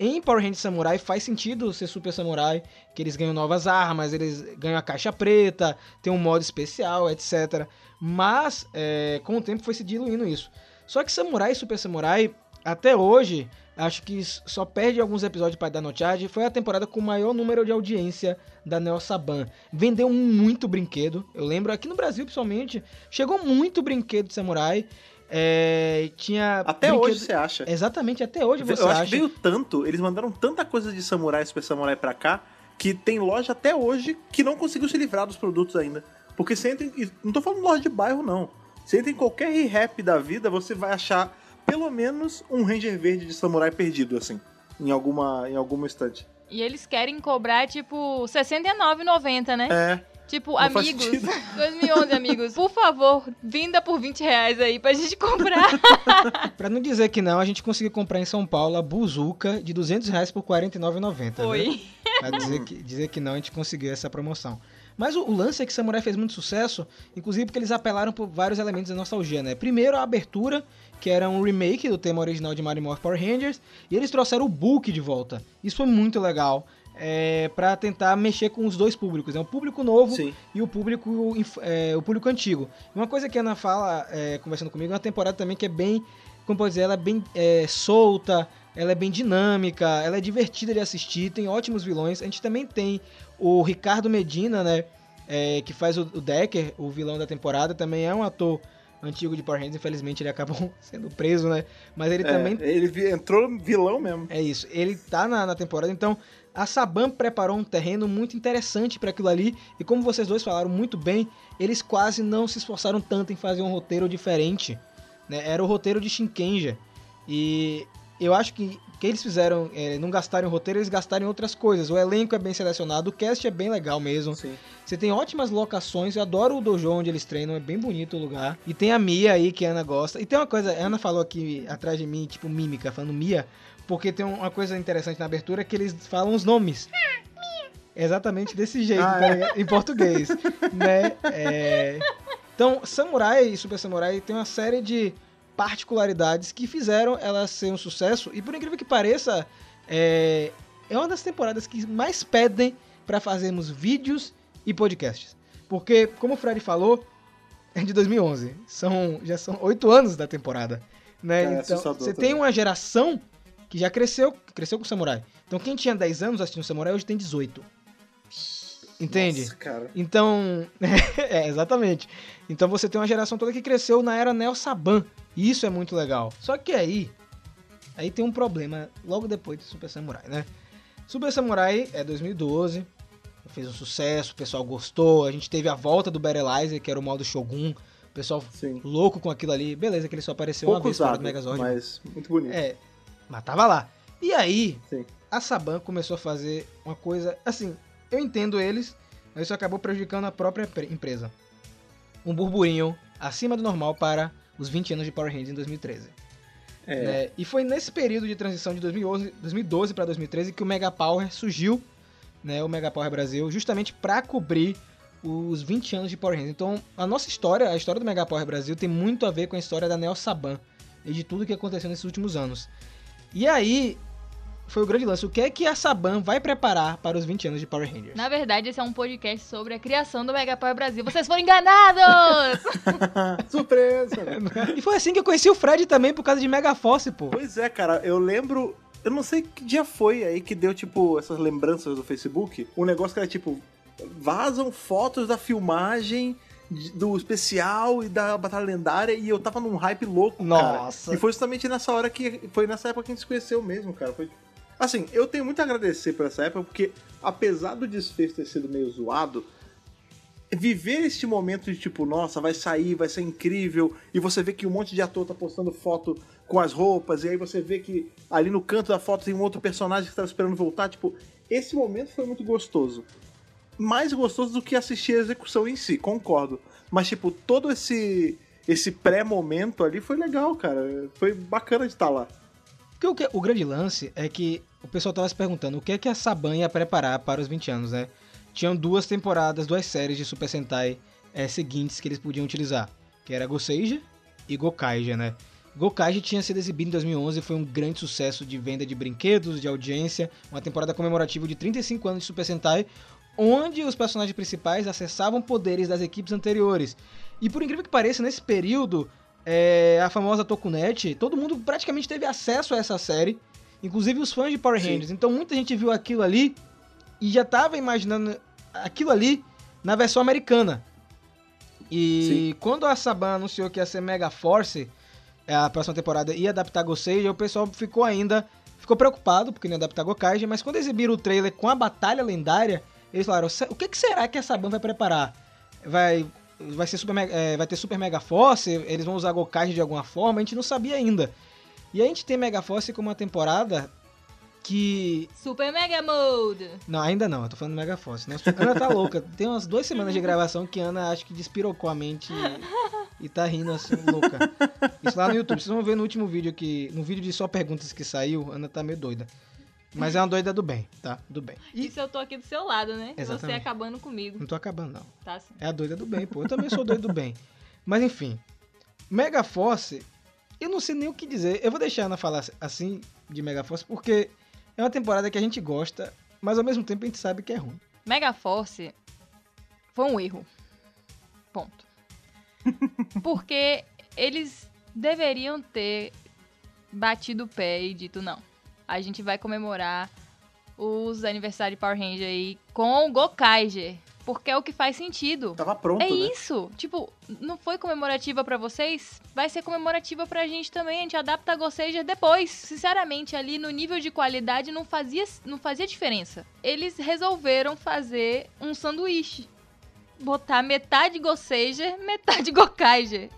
Em Power Rangers Samurai faz sentido ser Super Samurai, que eles ganham novas armas, eles ganham a caixa preta, tem um modo especial, etc. Mas é, com o tempo foi se diluindo isso. Só que Samurai e Super Samurai, até hoje, acho que só perde alguns episódios para dar Charge. Foi a temporada com o maior número de audiência da Neo Saban. Vendeu muito brinquedo. Eu lembro aqui no Brasil, principalmente, chegou muito brinquedo de Samurai. É, tinha Até brinquedo- hoje você acha. Exatamente, até hoje você eu acho acha. que veio tanto, eles mandaram tanta coisa de Samurai e Super Samurai pra cá, que tem loja até hoje que não conseguiu se livrar dos produtos ainda. Porque você entra em, não tô falando loja de bairro, não. Você entra em qualquer rap da vida, você vai achar pelo menos um Ranger verde de Samurai perdido, assim. Em alguma, em alguma estante. E eles querem cobrar, tipo, R$ 69,90, né? É. Tipo, Não amigos, sentido. 2011, amigos, por favor, vinda por 20 reais aí pra gente comprar. Pra não dizer que não, a gente conseguiu comprar em São Paulo a Buzuca de 200 reais por R$ 49,90. Né? Foi. Pra dizer que, dizer que não, a gente conseguiu essa promoção. Mas o, o lance é que Samurai fez muito sucesso, inclusive porque eles apelaram por vários elementos da nostalgia, né? Primeiro, a abertura, que era um remake do tema original de Mario Morph Power Rangers, e eles trouxeram o Book de volta. Isso foi muito legal, é, para tentar mexer com os dois públicos, né? O público novo Sim. e o público, é, o público antigo. Uma coisa que a Ana fala, é, conversando comigo, é uma temporada também que é bem, como pode dizer, ela é bem é, solta, ela é bem dinâmica, ela é divertida de assistir, tem ótimos vilões. A gente também tem o Ricardo Medina, né, é, que faz o, o Decker, o vilão da temporada, também é um ator antigo de Power Rangers, infelizmente ele acabou sendo preso, né, mas ele É, também Ele entrou vilão mesmo. é isso. Ele tá na, na temporada, então a Saban preparou um terreno muito interessante para aquilo ali. E como vocês dois falaram muito bem, eles quase não se esforçaram tanto em fazer um roteiro diferente. né? Era o roteiro de Shinkenja. E eu acho que que eles fizeram, é, não gastaram em roteiro, eles gastaram em outras coisas. O elenco é bem selecionado, o cast é bem legal mesmo. Sim. Você tem ótimas locações, eu adoro o dojo onde eles treinam, é bem bonito o lugar. E tem a Mia aí que a Ana gosta. E tem uma coisa, a Ana falou aqui atrás de mim, tipo mímica, falando Mia, porque tem uma coisa interessante na abertura que eles falam os nomes. Exatamente desse jeito, Ah, tá é. em português, né? É, Então, Samurai e Super Samurai tem uma série de particularidades que fizeram ela ser um sucesso. E por incrível que pareça, é, é uma das temporadas que mais pedem para fazermos vídeos e podcasts. Porque, como o Fred falou, é de 2011. São, já são oito anos da temporada. Né? É então, assustador você também. tem uma geração que já cresceu, cresceu com Samurai. Então, quem tinha 10 anos assistindo Samurai hoje tem 18. Entende? Nossa, cara. Então, é, exatamente. Então você tem uma geração toda que cresceu na era Neo Saban. Isso é muito legal. Só que aí, aí tem um problema logo depois de Super Samurai, né? Super Samurai é 2012, fez um sucesso, o pessoal gostou. A gente teve a volta do Battleizer, que era o modo Shogun. O pessoal Sim. louco com aquilo ali. Beleza, que ele só apareceu uma Pouco vez fora usado, do Megazord. mas muito bonito. É, mas tava lá. E aí, Sim. a Saban começou a fazer uma coisa. Assim, eu entendo eles, mas isso acabou prejudicando a própria empre- empresa. Um burburinho acima do normal para os 20 anos de Power Rangers em 2013. É. né? E foi nesse período de transição de 2011, 2012 para 2013 que o Mega Power surgiu, né, o Mega Power Brasil, justamente para cobrir os 20 anos de Power Rangers. Então, a nossa história, a história do Mega Power Brasil tem muito a ver com a história da Neo Saban e de tudo que aconteceu nesses últimos anos. E aí, foi o grande lance. O que é que a Saban vai preparar para os 20 anos de Power Rangers? Na verdade, esse é um podcast sobre a criação do Mega Power Brasil. Vocês foram enganados! Surpresa! E foi assim que eu conheci o Fred também, por causa de Mega Force, pô. pois é, cara, eu lembro. Eu não sei que dia foi aí que deu, tipo, essas lembranças do Facebook. Um negócio que era tipo. Vazam fotos da filmagem do especial e da Batalha Lendária e eu tava num hype louco, Nossa. cara. E foi justamente nessa hora que. Foi nessa época que a gente se conheceu mesmo, cara. Foi. Assim, eu tenho muito a agradecer por essa época, porque apesar do desfecho ter sido meio zoado, viver este momento de tipo, nossa, vai sair, vai ser incrível, e você vê que um monte de ator tá postando foto com as roupas, e aí você vê que ali no canto da foto tem um outro personagem que tava esperando voltar, tipo, esse momento foi muito gostoso. Mais gostoso do que assistir a execução em si, concordo. Mas, tipo, todo esse esse pré-momento ali foi legal, cara. Foi bacana de estar lá. Porque o, que- o grande lance é que o pessoal tava se perguntando o que é que a Saban ia preparar para os 20 anos, né? Tinham duas temporadas, duas séries de Super Sentai eh, seguintes que eles podiam utilizar, que era Goseiger e Gokaiger, né? Gokaiger tinha sido exibido em 2011 e foi um grande sucesso de venda de brinquedos, de audiência, uma temporada comemorativa de 35 anos de Super Sentai, onde os personagens principais acessavam poderes das equipes anteriores. E por incrível que pareça, nesse período, é, a famosa Tokunet, todo mundo praticamente teve acesso a essa série, inclusive os fãs de Power Sim. Rangers. Então muita gente viu aquilo ali e já tava imaginando aquilo ali na versão americana. E quando a Saban anunciou que ia ser Mega Force, é, a próxima temporada ia adaptar Goseiger, o pessoal ficou ainda ficou preocupado porque não ia adaptar Gokaiger, mas quando exibiram o trailer com a batalha lendária, eles falaram: "Se- o que, que será que a Saban vai preparar? Vai vai ser super Mega- é, vai ter Super Mega Force, eles vão usar Gokaiger de alguma forma, a gente não sabia ainda. E a gente tem Mega Force como uma temporada que Super Mega Mode! não, ainda não, eu tô falando Mega Force, né? Ana tá louca. Tem umas duas semanas de gravação que a Ana acho que despirocou a mente e, e tá rindo assim, louca. Isso lá no YouTube. Vocês vão ver no último vídeo que. No vídeo de só perguntas que saiu, Ana tá meio doida. Mas é uma doida do bem, tá? Do bem. E Isso eu tô aqui do seu lado, né? Você Exatamente. acabando comigo. não tô acabando, não. Tá assim. É a doida do bem, pô. Eu também sou doido do bem. Mas enfim. Mega Force, eu não sei nem o que dizer. Eu vou deixar a Ana falar assim de Mega Force, porque é uma temporada que a gente gosta, mas ao mesmo tempo a gente sabe que é ruim. Mega Force foi um erro. Ponto. Porque eles deveriam ter batido o pé e dito, não, a gente vai comemorar os aniversários de Power Ranger aí com o Gokaiger. Porque é o que faz sentido. Tava pronto, É né? isso. Tipo, não foi comemorativa pra vocês? Vai ser comemorativa pra gente também. A gente adapta a Gosseja depois. Sinceramente, ali no nível de qualidade não fazia, não fazia diferença. Eles resolveram fazer um sanduíche. Botar metade Gosseja, metade Gokaiger.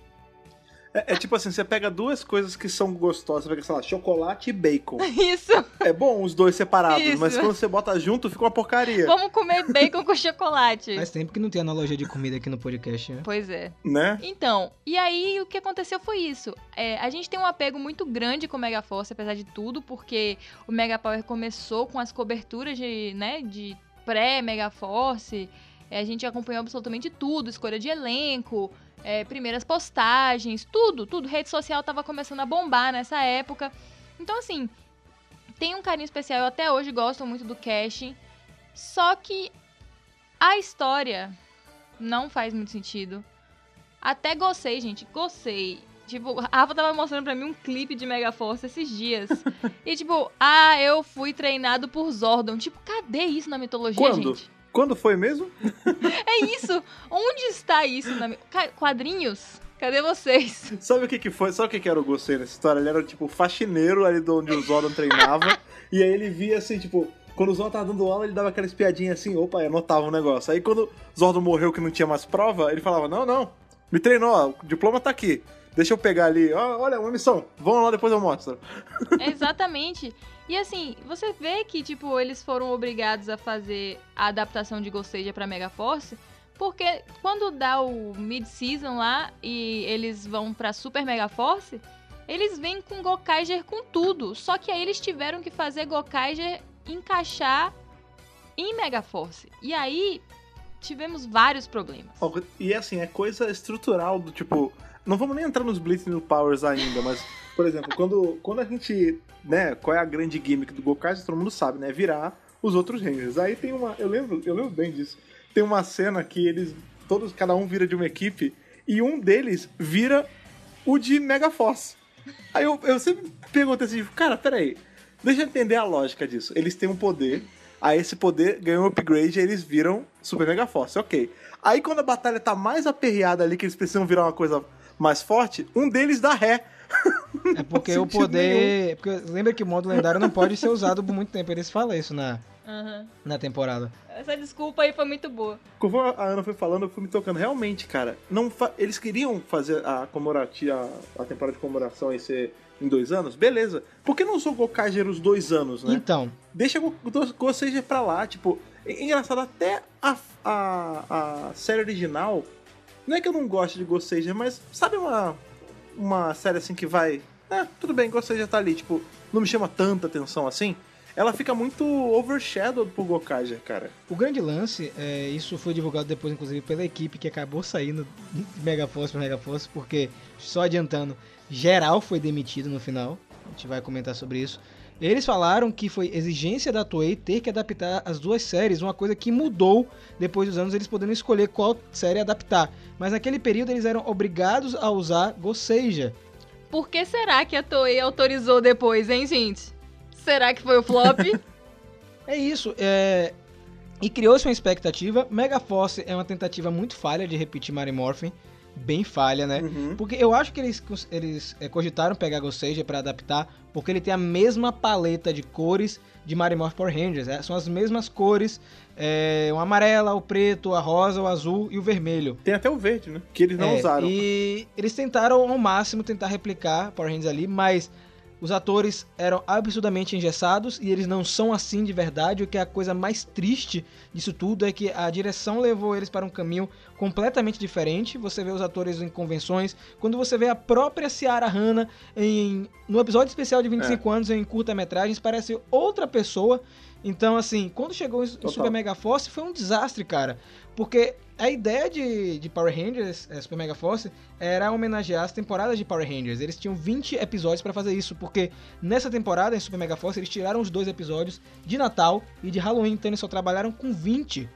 É, é tipo assim, você pega duas coisas que são gostosas, você pega, sei lá, chocolate e bacon. Isso. É bom os dois separados, Isso. mas quando você bota junto, fica uma porcaria, Vamos comer bacon com chocolate. Faz tempo que não tem analogia de comida aqui no podcast, né? Pois é. né? Então, e aí o que aconteceu foi isso. É, a gente tem um apego muito grande com o Mega Force, apesar de tudo, porque o Mega Power começou com as coberturas de, né, de pré-Mega Force. É, a gente acompanhou absolutamente tudo, escolha de elenco, é, primeiras postagens, tudo, tudo. Rede social tava começando a bombar nessa época. Então, assim, tem um carinho especial. Eu até hoje gosto muito do casting. Só que a história não faz muito sentido. Até gostei, gente. Gostei. Tipo, a Rafa tava mostrando pra mim um clipe de Mega Force esses dias. e tipo, ah, eu fui treinado por Zordon. Tipo, cadê isso na mitologia, Quando? gente? Quando foi mesmo? É isso. Onde está isso na quadrinhos? Cadê vocês? Sabe o que que foi? Sabe o que que era o Gostei nessa história? Ele era tipo faxineiro ali de onde o Zordon treinava. e aí ele via assim, tipo, quando o Zordon tava dando aula, ele dava aquela espiadinha assim, opa, e anotava um negócio. Aí quando o Zordon morreu que não tinha mais prova, ele falava, não, não, me treinou, ó, o diploma tá aqui. Deixa eu pegar ali, olha, uma missão. Vamos lá, depois eu mostro. Exatamente. E assim, você vê que, tipo, eles foram obrigados a fazer a adaptação de Gosseja pra Mega Force, porque quando dá o mid-season lá e eles vão pra Super Mega Force, eles vêm com Gokaiger com tudo. Só que aí eles tiveram que fazer Gokaiger encaixar em Mega Force. E aí tivemos vários problemas. E assim, é coisa estrutural do tipo. Não vamos nem entrar nos Blitz New Powers ainda, mas, Por exemplo, quando, quando a gente, né, qual é a grande gimmick do Gokaiger, todo mundo sabe, né, virar os outros Rangers. Aí tem uma, eu lembro, eu lembro bem disso. Tem uma cena que eles, todos, cada um vira de uma equipe e um deles vira o de Megaforce. Aí eu, eu sempre perguntei assim, cara, peraí, deixa eu entender a lógica disso. Eles têm um poder, aí esse poder ganhou um upgrade e eles viram Super Mega Force, ok. Aí quando a batalha tá mais aperreada ali, que eles precisam virar uma coisa mais forte, um deles dá ré. É porque o poder. Porque lembra que o modo lendário não pode ser usado por muito tempo. Eles falam isso na, Aham. na temporada. Essa desculpa aí foi muito boa. Conforme a Ana foi falando, eu fui me tocando. Realmente, cara, não fa- eles queriam fazer a comemorativa, a temporada de comemoração aí ser em dois anos? Beleza. Por que não usou Gokaiger os dois anos, né? Então, Deixa o Go- Gossager pra lá, tipo... É engraçado, até a, a, a série original... Não é que eu não gosto de Gossager, mas sabe uma, uma série assim que vai... Ah, tudo bem, Gossager tá ali, tipo... Não me chama tanta atenção assim. Ela fica muito overshadowed por Gokaiger, cara. o grande lance, é, isso foi divulgado depois, inclusive, pela equipe que acabou saindo de Megaforce para Megaforce, porque, só adiantando, geral foi demitido no final. A gente vai comentar sobre isso. Eles falaram que foi exigência da Toei ter que adaptar as duas séries, uma coisa que mudou depois dos anos, eles podendo escolher qual série adaptar. Mas naquele período eles eram obrigados a usar Gosseija. Por que será que a Toei autorizou depois, hein, gente? Será que foi o flop? É isso, é... E criou-se uma expectativa. Megaforce é uma tentativa muito falha de repetir Mary Morphin. Bem falha, né? Uhum. Porque eu acho que eles, eles é, cogitaram pegar Gosseija pra adaptar, porque ele tem a mesma paleta de cores de Mary Morphin Power Rangers. é, são as mesmas cores, é, o amarelo, o preto, a rosa, o azul e o vermelho. Tem até o verde, né? Que eles não É, usaram. E eles tentaram ao máximo tentar replicar Power Rangers ali, mas os atores eram absurdamente engessados e eles não são assim de verdade. O que é a coisa mais triste disso tudo é que a direção levou eles para um caminho completamente diferente. Você vê os atores em convenções, quando você vê a própria Ciara Hanna em no episódio especial de 25 anos em curta-metragens, parece outra pessoa. Então, assim, quando chegou Total. Super Mega Force foi um desastre, cara. Porque a ideia de, de Power Rangers, é, Super Mega Force, era homenagear as temporadas de Power Rangers. Eles tinham 20 episódios pra fazer isso, porque nessa temporada, em Super Mega Force, eles tiraram os dois episódios de Natal e de Halloween, então eles só trabalharam com 20.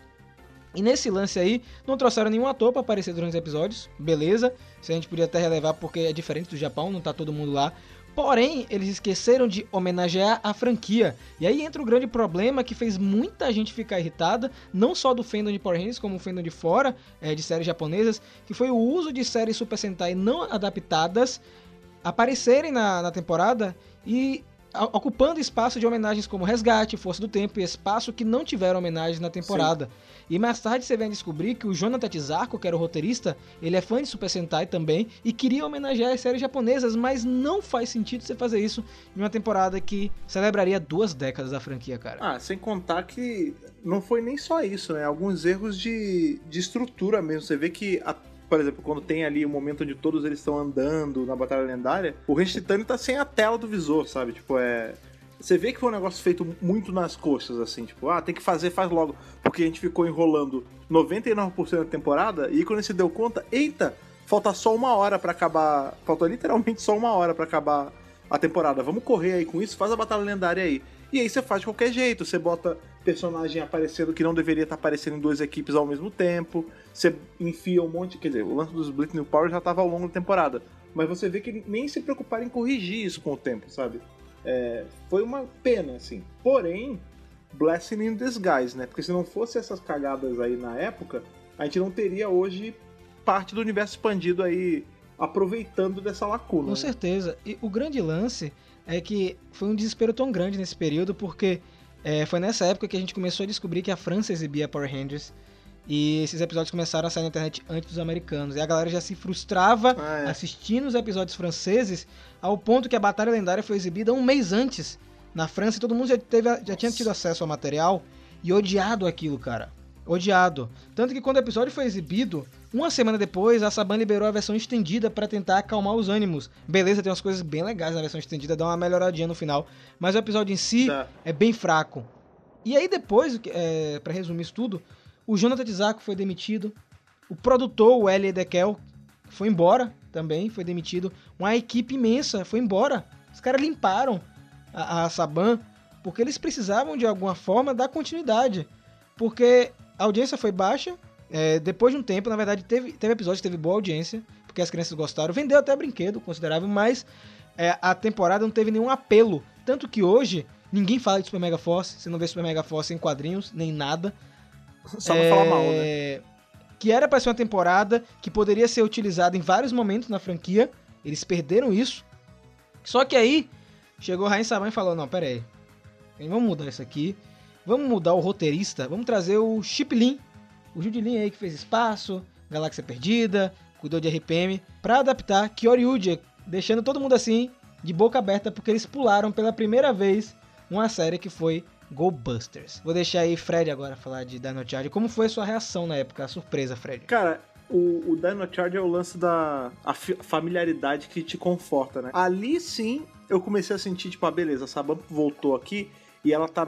E nesse lance aí, não trouxeram nenhum ator pra aparecer durante os episódios, beleza. Isso a gente podia até relevar porque é diferente do Japão, não tá todo mundo lá. Porém, eles esqueceram de homenagear a franquia. E aí entra o grande problema que fez muita gente ficar irritada, não só do fandom de Power Rangers, como o fandom de fora, é, de séries japonesas, que foi o uso de séries Super Sentai não adaptadas aparecerem na, na temporada e ocupando espaço de homenagens como Resgate, Força do Tempo e Espaço que não tiveram homenagens na temporada. E mais tarde você vem descobrir que o Jonathan Tizarko, que era o roteirista, ele é fã de Super Sentai também e queria homenagear as séries japonesas, mas não faz sentido você fazer isso em uma temporada que celebraria duas décadas da franquia, cara. Ah, sem contar que não foi nem só isso, né? Alguns erros de, de estrutura mesmo. Você vê que, a- por exemplo, quando tem ali o momento onde todos eles estão andando na Batalha Lendária, o Ranger Titânio tá sem a tela do visor, sabe? Tipo, é. Você vê que foi um negócio feito muito nas coxas, assim, tipo, ah, tem que fazer, faz logo. Porque a gente ficou enrolando 99% da temporada e quando você deu conta, eita, falta só uma hora pra acabar. Faltou literalmente só uma hora pra acabar a temporada. Vamos correr aí com isso, faz a batalha lendária aí. E aí você faz de qualquer jeito, você bota personagem aparecendo que não deveria estar aparecendo em duas equipes ao mesmo tempo, você enfia um monte, quer dizer, o lance dos Blitz New Power já estava ao longo da temporada, mas você vê que nem se preocuparam em corrigir isso com o tempo, sabe? É, foi uma pena, assim. Porém, blessing in disguise, né? Porque se não fosse essas cagadas aí na época, a gente não teria hoje parte do universo expandido aí aproveitando dessa lacuna. Com né? certeza. E o grande lance é que foi um desespero tão grande nesse período, porque é, foi nessa época que a gente começou a descobrir que a França exibia Power Rangers. E esses episódios começaram a sair na internet antes dos americanos. E a galera já se frustrava Ah, é. assistindo os episódios franceses, ao ponto que a Batalha Lendária foi exibida um mês antes na França e todo mundo já, teve, já tinha tido acesso ao material e odiado aquilo, cara. Odiado. Tanto que quando o episódio foi exibido, uma semana depois, a Saban liberou a versão estendida pra tentar acalmar os ânimos. Beleza, tem umas coisas bem legais na versão estendida, dá uma melhoradinha no final. Mas o episódio em si Tá. é bem fraco. E aí depois, é, para resumir isso tudo, o Jonathan Tizako foi demitido. O produtor, o L. Edekel, foi embora também, foi demitido. Uma equipe imensa foi embora. Os caras limparam a, a Saban porque eles precisavam de alguma forma dar continuidade. Porque a audiência foi baixa. É, depois de um tempo, na verdade, teve, teve episódios que teve boa audiência, porque as crianças gostaram. Vendeu até brinquedo considerável, mas é, a temporada não teve nenhum apelo. Tanto que hoje ninguém fala de Super Mega Force. Você não vê Super Mega Force em quadrinhos, nem nada. Só pra falar mal, né? É, Que era pra ser uma temporada que poderia ser utilizada em vários momentos na franquia. Eles perderam isso. Só que aí chegou o Rain Saban e falou: Não, pera aí. Vamos mudar isso aqui. Vamos mudar o roteirista. Vamos trazer o Chip Lin. O Judilin aí que fez Espaço, Galáxia Perdida, cuidou de RPM. Pra adaptar Kyoryuji, deixando todo mundo assim, de boca aberta, porque eles pularam pela primeira vez uma série que foi Go Busters. Vou deixar aí Fred agora falar de Dino Charge. Como foi a sua reação na época? A surpresa, Fred. Cara, o, o Dino Charge é o lance da familiaridade que te conforta, né? Ali sim eu comecei a sentir, tipo, ah, beleza, a Saban voltou aqui e ela tá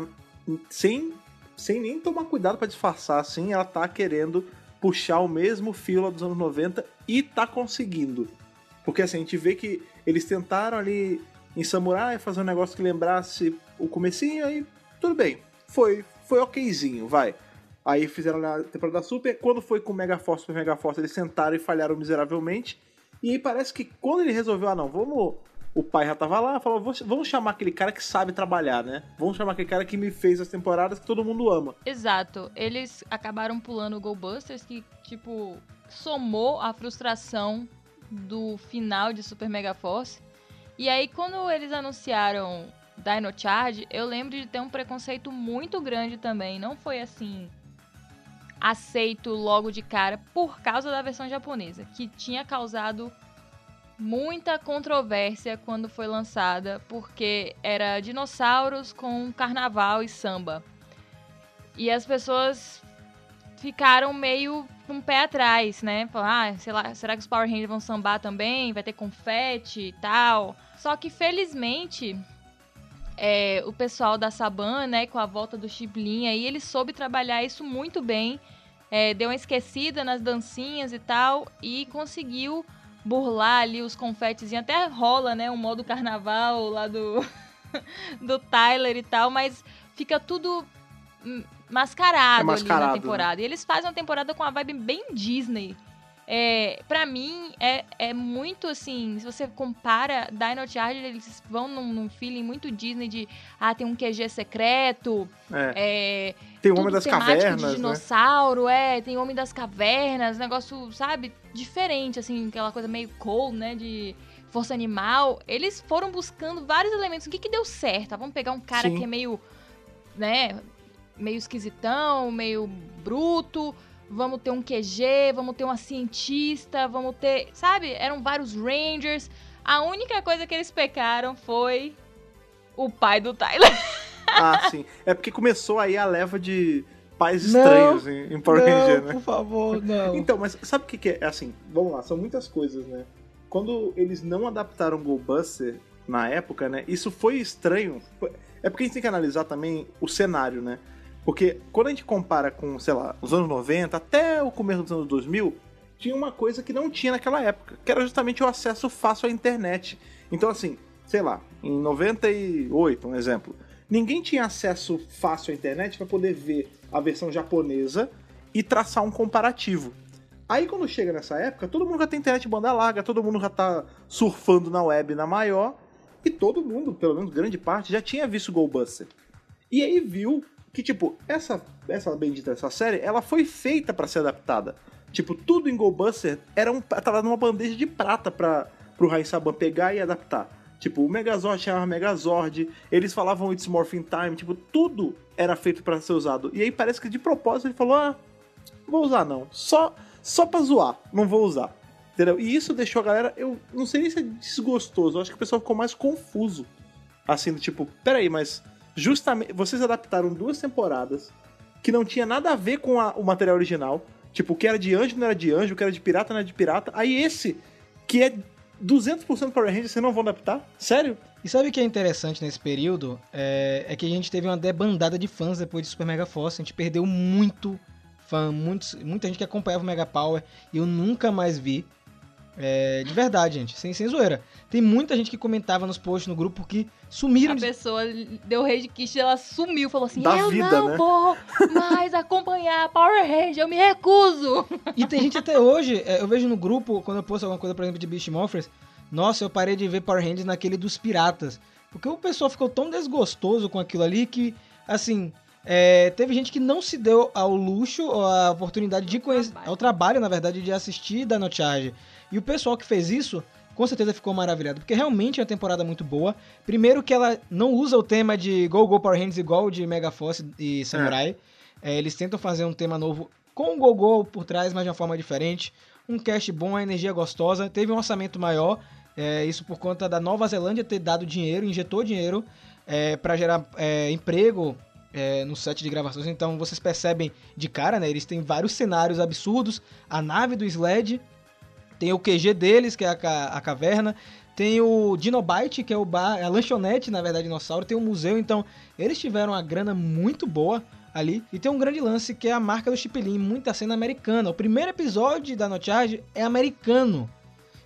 sem, sem nem tomar cuidado pra disfarçar, assim, ela tá querendo puxar o mesmo fio lá dos anos 90 e tá conseguindo. Porque assim, a gente vê que eles tentaram ali em Samurai fazer um negócio que lembrasse o comecinho, aí tudo bem. Foi, foi okzinho, vai. Aí fizeram na temporada Super. Quando foi com Mega Force Super Mega Force, eles tentaram e falharam miseravelmente. E aí parece que quando ele resolveu, ah não, vamos. O pai já tava lá, falou, "Vou- vamos chamar aquele cara que sabe trabalhar, né? Vamos chamar aquele cara que me fez as temporadas que todo mundo ama. Exato. Eles acabaram pulando o Go Busters, que, tipo, somou a frustração do final de Super Mega Force. E aí, quando eles anunciaram Dino Charge, eu lembro de ter um preconceito muito grande também. Não foi assim aceito logo de cara por causa da versão japonesa, que tinha causado muita controvérsia quando foi lançada, porque era dinossauros com carnaval e samba. E as pessoas ficaram meio um pé atrás, né? Falaram, ah, sei lá, será que os Power Rangers vão sambar também? Vai ter confete e tal. Só que felizmente é, o pessoal da Saban, né, com a volta do Chiblin aí, ele soube trabalhar isso muito bem. É, deu uma esquecida nas dancinhas e tal e conseguiu burlar ali os confetes. Até rola, né, um modo carnaval lá do, do Tyler e tal, mas fica tudo mascarado, É mascarado, ali na temporada. E eles fazem uma temporada com uma vibe bem Disney. É, pra mim, é, é muito assim. Se você compara Dino Charge, eles vão num, num feeling muito Disney de ah, tem um QG secreto, É. é, Tem o Homem das Cavernas, de né? dinossauro, é, tem Homem das Cavernas, negócio, sabe, diferente, assim, aquela coisa meio cold, né, de força animal. Eles foram buscando vários elementos. O que que deu certo? Ah, vamos pegar um cara Sim. que é meio, né, meio esquisitão, meio bruto. Vamos ter um QG, vamos ter uma cientista, vamos ter, sabe? Eram vários Rangers. A única coisa que eles pecaram foi o pai do Tyler. Ah, sim. É porque começou aí a leva de pais Não, estranhos em, em Power Ranger, não, né? por favor, não. Então, mas sabe o que, que é? É Assim, vamos lá, são muitas coisas, né? Quando eles não adaptaram Buster na época, né? Isso foi estranho. É porque a gente tem que analisar também o cenário, né? Porque quando a gente compara com, sei lá, os anos 90 até o começo dos anos 2000, tinha uma coisa que não tinha naquela época, que era justamente o acesso fácil à internet. Então, assim, sei lá, em 98, um exemplo, ninguém tinha acesso fácil à internet para poder ver a versão japonesa e traçar um comparativo. Aí quando chega nessa época, todo mundo já tem internet banda larga, todo mundo já tá surfando na web na maior, e todo mundo, pelo menos grande parte, já tinha visto Goldbuster. E aí viu que, tipo, essa, essa bendita essa série, ela foi feita para ser adaptada. Tipo, tudo em Goldbuster era um, tava numa bandeja de prata pra, pro Rai Saban pegar e adaptar. Tipo, o Megazord chamava Megazord, eles falavam It's Morphin Time, tipo, tudo era feito para ser usado. E aí parece que de propósito ele falou, ah, vou usar não, só, só pra zoar, não vou usar. Entendeu? E isso deixou a galera, eu não sei nem se é desgostoso, eu acho que o pessoal ficou mais confuso. Assim, do tipo, peraí, mas justamente, vocês adaptaram duas temporadas que não tinha nada a ver com a- o material original. Tipo, o que era de anjo não era de anjo, o que era de pirata não era de pirata. Aí esse, que é 200% Power Rangers, vocês não vão adaptar? Sério? E sabe o que é interessante nesse período? É, é que a gente teve uma debandada de fãs depois de Super Mega Force. A gente perdeu muito fã, muitos, muita gente que acompanhava o Mega Power e eu nunca mais vi. É, de verdade, gente, sem, sem zoeira. Tem muita gente que comentava nos posts no grupo que sumiram A de pessoa deu rage quit, ela sumiu, falou assim: Da Eu vida, não né?" vou mais acompanhar Power Rangers, eu me recuso. E tem gente até hoje, é, eu vejo no grupo, quando eu posto alguma coisa, por exemplo, de Beast Morphers, nossa, eu parei de ver Power Rangers naquele dos piratas. Porque o pessoal ficou tão desgostoso com aquilo ali que, assim, é, teve gente que não se deu ao luxo, ou a oportunidade de conhecer, trabalho. ao trabalho, na verdade, de assistir Dino Charge. E o pessoal que fez isso, com certeza ficou maravilhado, porque realmente é uma temporada muito boa. Primeiro que ela não usa o tema de Go Go Power Rangers igual de Mega Force e Samurai. É, eles tentam fazer um tema novo com o Go Go por trás, mas de uma forma diferente. Um cast bom, a energia gostosa. Teve um orçamento maior, é, isso por conta da Nova Zelândia ter dado dinheiro, injetou dinheiro é, para gerar é, emprego é, no set de gravações. Então vocês percebem de cara, né? Eles têm vários cenários absurdos. A nave do Sled, tem o QG deles, que é a, ca- a caverna. Tem o Dinobite, que é o bar, é a lanchonete, na verdade, dinossauro. Tem o museu, então eles tiveram uma grana muito boa ali. E tem um grande lance que é a marca do Chipilin, muita cena americana. O primeiro episódio da No Charge é americano.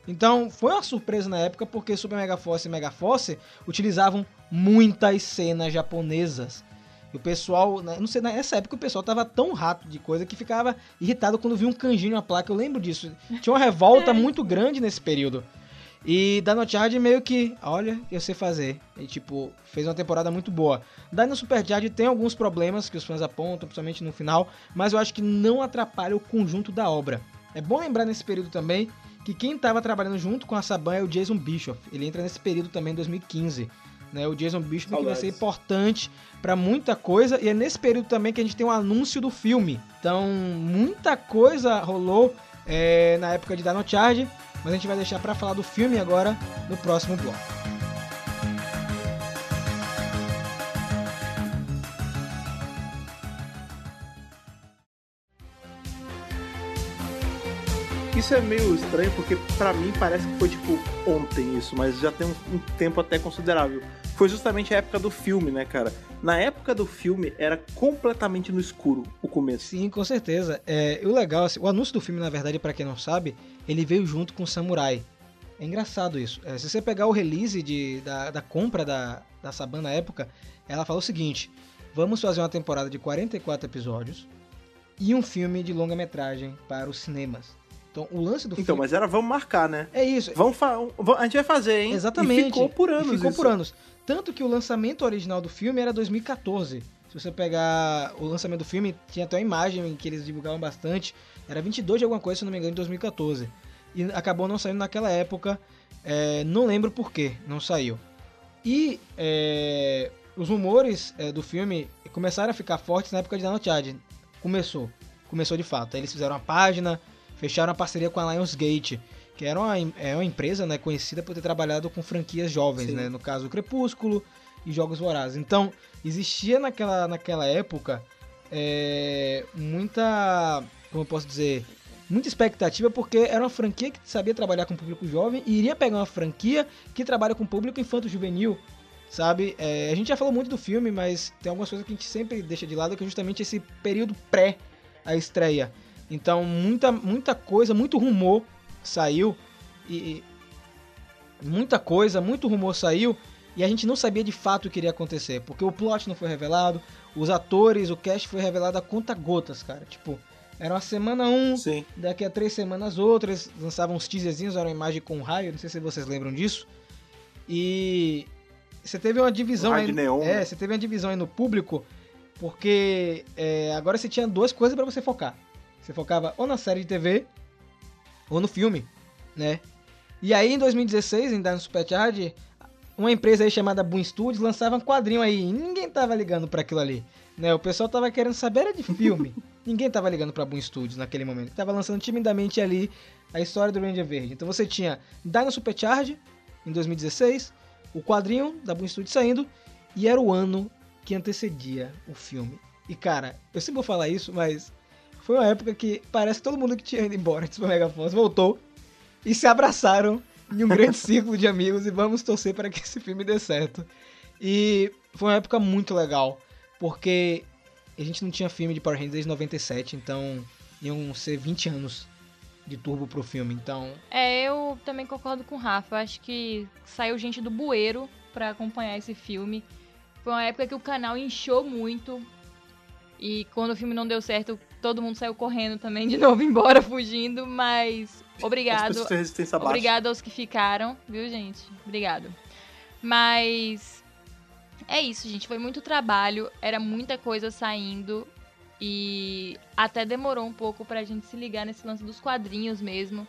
Então foi uma surpresa na época porque Super Mega Force e Mega Force utilizavam muitas cenas japonesas. E o pessoal, né, não sei, nessa época o pessoal tava tão rato de coisa que ficava irritado quando via um kanji na placa. Eu lembro disso. Tinha uma revolta muito grande nesse período. E Dino Charge meio que, olha, eu sei fazer. E tipo, fez uma temporada muito boa. Dino Super Charge tem alguns problemas que os fãs apontam, principalmente no final, mas eu acho que não atrapalha o conjunto da obra. É bom lembrar nesse período também que quem estava trabalhando junto com a Saban é o Jason Bischoff. Ele entra nesse período também em 2015. Né? O Jason Bischoff que vai ser importante para muita coisa e é nesse período também que a gente tem um anúncio do filme. Então, muita coisa rolou é, na época de Dino Charge, mas a gente vai deixar para falar do filme agora no próximo bloco. Isso é meio estranho porque pra mim parece que foi tipo ontem isso, mas já tem um, um tempo até considerável. Foi justamente a época do filme, né, cara? Na época do filme era completamente no escuro o começo. Sim, com certeza. É, o legal, assim, o anúncio do filme, na verdade, para quem não sabe, ele veio junto com o Samurai. É engraçado isso. É, se você pegar o release de, da, da compra da, da Saban na época, ela falou o seguinte: vamos fazer uma temporada de 44 episódios e um filme de longa-metragem para os cinemas. Então, o lance do Então, filme. mas era vamos marcar, né? É isso. Vamos fa... a gente vai fazer, hein? Exatamente. E ficou por anos. E ficou isso. por anos. Tanto que o lançamento original do filme era 2014. Se você pegar o lançamento do filme, tinha até uma imagem que eles divulgavam bastante. Era 22 de alguma coisa, se não me engano, em 2014. E acabou não saindo naquela época. é, não lembro por que não saiu. E é, os rumores é, do filme começaram a ficar fortes na época de Dino Charge. Começou. Começou de fato. Aí eles fizeram uma página, fecharam uma parceria com a Lionsgate, que era uma, é uma empresa né, conhecida por ter trabalhado com franquias jovens, Sim. né? No caso, Crepúsculo e Jogos Vorazes. Então, existia naquela, naquela época é, muita, como eu posso dizer, muita expectativa, porque era uma franquia que sabia trabalhar com público jovem e iria pegar uma franquia que trabalha com público infanto-juvenil, sabe? É, a gente já falou muito do filme, mas tem algumas coisas que a gente sempre deixa de lado, que é justamente esse período pré a estreia. Então, muita, muita coisa, muito rumor saiu e muita coisa, muito rumor saiu e a gente não sabia de fato o que iria acontecer, porque o plot não foi revelado, os atores, o cast foi revelado a conta gotas, cara. Tipo, era uma semana um, Sim. daqui a três semanas outras, lançavam uns teaserzinhos, era uma imagem com raio, não sei se vocês lembram disso. E você teve uma divisão aí, neon, é, né? você teve uma divisão aí no público, porque é, agora você tinha duas coisas pra você focar. Você focava ou na série de TV ou no filme, né? E aí em 2016, em Dino Supercharge, uma empresa aí chamada Boom Studios lançava um quadrinho aí, e ninguém tava ligando pra aquilo ali, né? O pessoal tava querendo saber era de filme. ninguém tava ligando pra Boom Studios naquele momento. Tava lançando timidamente ali a história do Ranger Verde. Então você tinha Dino Supercharge em 2016, o quadrinho da Boom Studios saindo e era o ano que antecedia o filme. E cara, eu sempre vou falar isso, mas foi uma época que parece que todo mundo que tinha ido embora de Super Mega Force voltou e se abraçaram em um grande círculo de amigos e vamos torcer para que esse filme dê certo. E foi uma época muito legal, porque a gente não tinha filme de Power Rangers desde 97, então iam ser 20 anos de turbo pro filme. Então, É, eu também concordo com o Rafa. Eu acho que saiu gente do bueiro pra acompanhar esse filme. Foi uma época que o canal inchou muito. E quando o filme não deu certo, todo mundo saiu correndo também de novo embora, fugindo. Mas As obrigado. Obrigado aos que ficaram, viu, gente? Obrigado. Mas é isso, gente. Foi muito trabalho, era muita coisa saindo e até demorou um pouco pra gente se ligar nesse lance dos quadrinhos mesmo.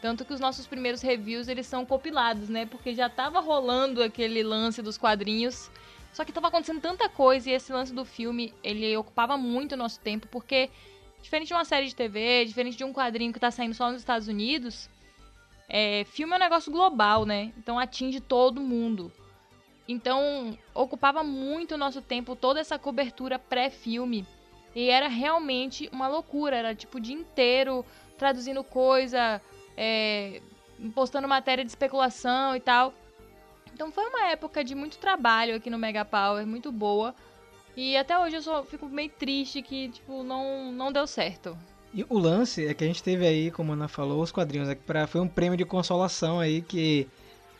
Tanto que os nossos primeiros reviews, eles são compilados, né? Porque já tava rolando aquele lance dos quadrinhos. Só que tava acontecendo tanta coisa e esse lance do filme, ele ocupava muito o nosso tempo, porque diferente de uma série de TV, diferente de um quadrinho que tá saindo só nos Estados Unidos, é, filme é um negócio global, né? Então atinge todo mundo. Então, ocupava muito o nosso tempo toda essa cobertura pré-filme. E era realmente uma loucura. Era tipo o dia inteiro traduzindo coisa, é, postando matéria de especulação e tal. Então foi uma época de muito trabalho aqui no Mega Power, muito boa. E até hoje eu só fico meio triste que, tipo, não, não deu certo. E o lance é que a gente teve aí, como a Ana falou, os quadrinhos. É que pra, foi um prêmio de consolação aí que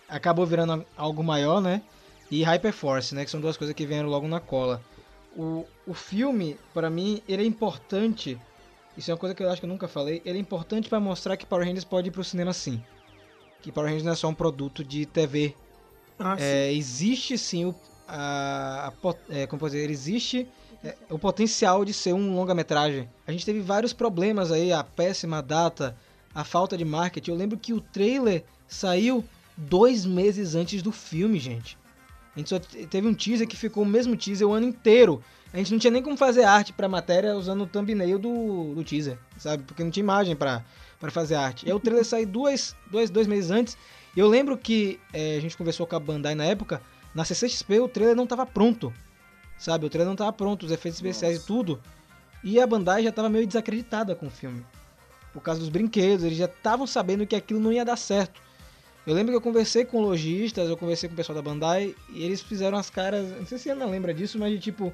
acabou virando algo maior, né? E Hyperforce, né? Que são duas coisas que vieram logo na cola. O, o filme, pra mim, ele é importante. Isso é uma coisa que eu acho que eu nunca falei. Ele é importante pra mostrar que Power Rangers pode ir pro cinema sim. Que Power Rangers não é só um produto de TV. Ah, sim. É, existe sim o, a, a é, como dizer, existe é, o potencial de ser um longa-metragem. A gente teve vários problemas aí, a péssima data, a falta de marketing. Eu lembro que o trailer saiu dois meses antes do filme, gente. A gente só te- teve um teaser que ficou o mesmo teaser o ano inteiro. A gente não tinha nem como fazer arte pra matéria usando o thumbnail do, do teaser, sabe? Porque não tinha imagem pra, pra fazer arte. E o trailer saiu dois, dois, dois meses antes. E eu lembro que é, a gente conversou com a Bandai na época. Na CCXP o trailer não tava pronto. Sabe? O trailer não tava pronto, os efeitos especiais Nossa. e tudo. E a Bandai já tava meio desacreditada com o filme. Por causa dos brinquedos, eles já estavam sabendo que aquilo não ia dar certo. Eu lembro que eu conversei com lojistas, eu conversei com o pessoal da Bandai, e eles fizeram as caras. Não sei se a Ana lembra disso, mas de tipo.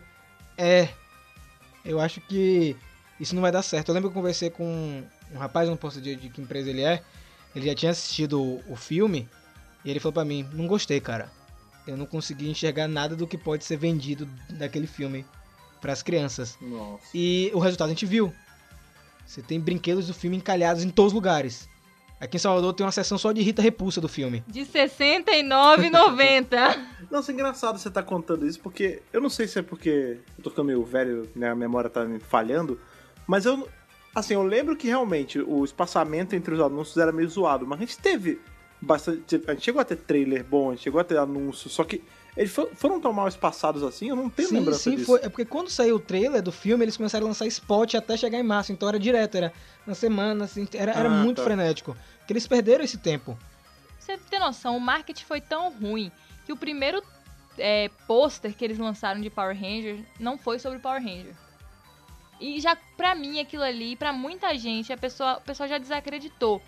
É. Eu acho que isso não vai dar certo. Eu lembro que eu conversei com um rapaz, não posso dizer de que empresa ele é. Ele já tinha assistido o, o filme, e ele falou pra mim: Não gostei, cara. Eu não consegui enxergar nada do que pode ser vendido daquele filme pras crianças. Nossa. E o resultado a gente viu. Você tem brinquedos do filme encalhados em todos os lugares. Aqui em Salvador tem uma seção só de Rita Repulsa do filme. De R$ 69,90. Nossa, é engraçado você tá contando isso, porque eu não sei se é porque eu tô ficando meio velho, né, a memória tá me falhando, mas eu, assim, eu lembro que realmente o espaçamento entre os anúncios era meio zoado, mas a gente teve bastante, a gente chegou a ter trailer bom, a gente chegou a ter anúncio, só que eles fo- foram tão mal espaçados assim, eu não tenho sim, lembrança sim, disso. foi. É porque quando saiu o trailer do filme, eles começaram a lançar spot até chegar em março. Então era direto, era na semana, assim, era, era Ah, muito tá. frenético. Porque eles perderam esse tempo. Você tem noção, o marketing foi tão ruim que o primeiro é, pôster que eles lançaram de Power Ranger não foi sobre Power Ranger. E já pra mim aquilo ali, pra muita gente, a pessoa, o pessoal já desacreditou.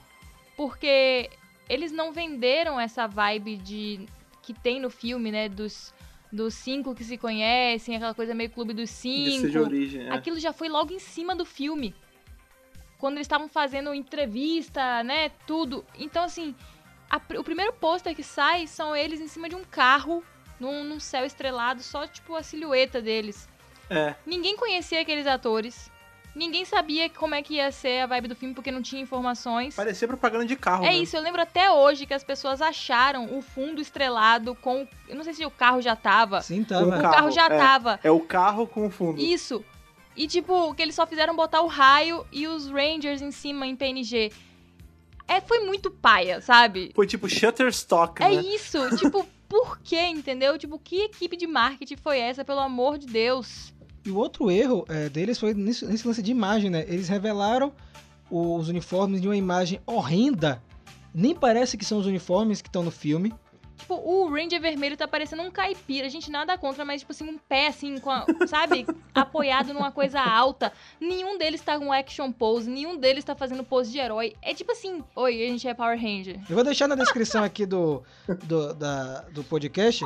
Porque eles não venderam essa vibe de que tem no filme, né, dos dos cinco que se conhecem, aquela coisa meio clube dos ser de cinco. origem, é. Aquilo já foi logo em cima do filme. Quando eles estavam fazendo entrevista, né? Tudo. Então, assim, a o primeiro pôster que sai são eles em cima de um carro, num, num céu estrelado, só tipo a silhueta deles. É, Ninguém conhecia aqueles atores. Ninguém sabia como é que ia ser a vibe do filme porque não tinha informações. parecia propaganda de carro, É né? isso, eu lembro até hoje que as pessoas acharam o fundo estrelado com. Eu não sei se o carro já tava. Sim, tava. O carro já é. tava. É o carro com o fundo. Isso. E tipo, que eles só fizeram botar o raio e os Rangers em cima em PNG. É, foi muito paia, sabe? Foi tipo Shutterstock, É né? isso. tipo, por quê, entendeu? Tipo, que equipe de marketing foi essa, pelo amor de Deus? E o outro erro é, deles foi nisso- nesse lance de imagem, né? Eles revelaram os uniformes de uma imagem horrenda. Nem parece que são os uniformes que estão no filme. Tipo, o Ranger vermelho tá parecendo um caipira. A gente nada contra, mas, tipo assim, um pé assim, com a- sabe? Apoiado numa coisa alta. Nenhum deles tá com action pose, nenhum deles tá fazendo pose de herói. É tipo assim, oi, a gente é Power Ranger. Eu vou deixar na descrição aqui do, do, da- do podcast.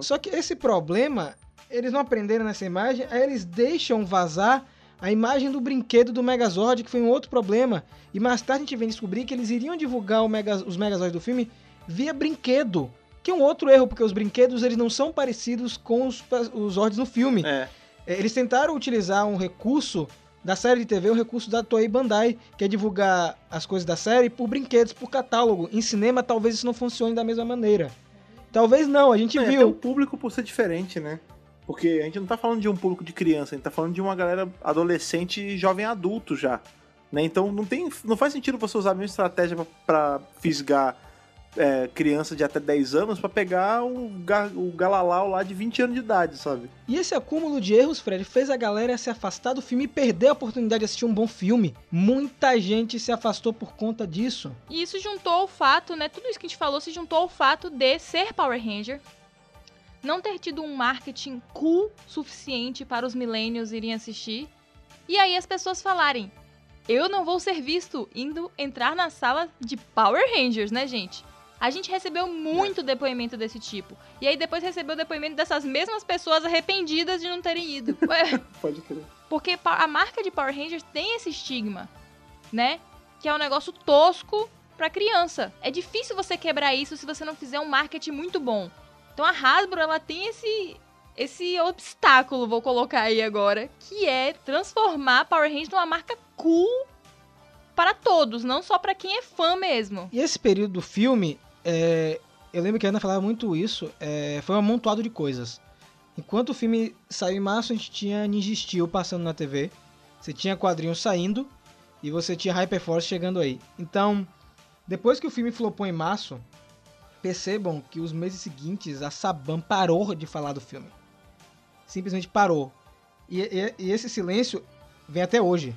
Só que esse problema, eles não aprenderam nessa imagem, aí eles deixam vazar a imagem do brinquedo do Megazord, que foi um outro problema. E mais tarde a gente vem descobrir que eles iriam divulgar Mega- os Megazords do filme via brinquedo. Que é um outro erro, porque os brinquedos eles não são parecidos com os, os Zords no filme. É. É, Eles tentaram utilizar um recurso da série de TV, um recurso da Toei Bandai, que é divulgar as coisas da série por brinquedos, por catálogo. Em cinema, talvez isso não funcione da mesma maneira. Talvez não, a gente É, até o viu. público por ser diferente, né? Porque a gente não tá falando de um público de criança, a gente tá falando de uma galera adolescente e jovem adulto já. Né? Então não, tem, não faz sentido você usar a mesma estratégia pra, pra fisgar é, criança de até 10 anos pra pegar o, ga, o Galalau lá de 20 anos de idade, sabe? E esse acúmulo de erros, Fred, fez a galera se afastar do filme e perder a oportunidade de assistir um bom filme. Muita gente se afastou por conta disso. E isso juntou ao fato, né? Tudo isso que a gente falou se juntou ao fato de ser Power Ranger, não ter tido um marketing cool suficiente para os millennials irem assistir. E aí as pessoas falarem: eu não vou ser visto indo entrar na sala de Power Rangers, né, gente? A gente recebeu muito depoimento desse tipo. E aí depois recebeu depoimento dessas mesmas pessoas arrependidas de não terem ido. Pode crer. porque a marca de Power Rangers tem esse estigma, né? Que é um negócio tosco pra criança. É difícil você quebrar isso se você não fizer um marketing muito bom. Então a Hasbro, ela tem esse esse obstáculo, vou colocar aí agora, que é transformar Power Rangers numa marca cool para todos, não só pra quem é fã mesmo. E esse período do filme, é, eu lembro que a Ana falava muito isso, é, foi um amontoado de coisas. Enquanto o filme saiu em março, a gente tinha Ninja Steel passando na TV, você tinha quadrinhos saindo e você tinha Hyperforce chegando aí. Então, depois que o filme flopou em março, percebam que os meses seguintes a Saban parou de falar do filme. Simplesmente parou. E, e- e esse silêncio vem até hoje.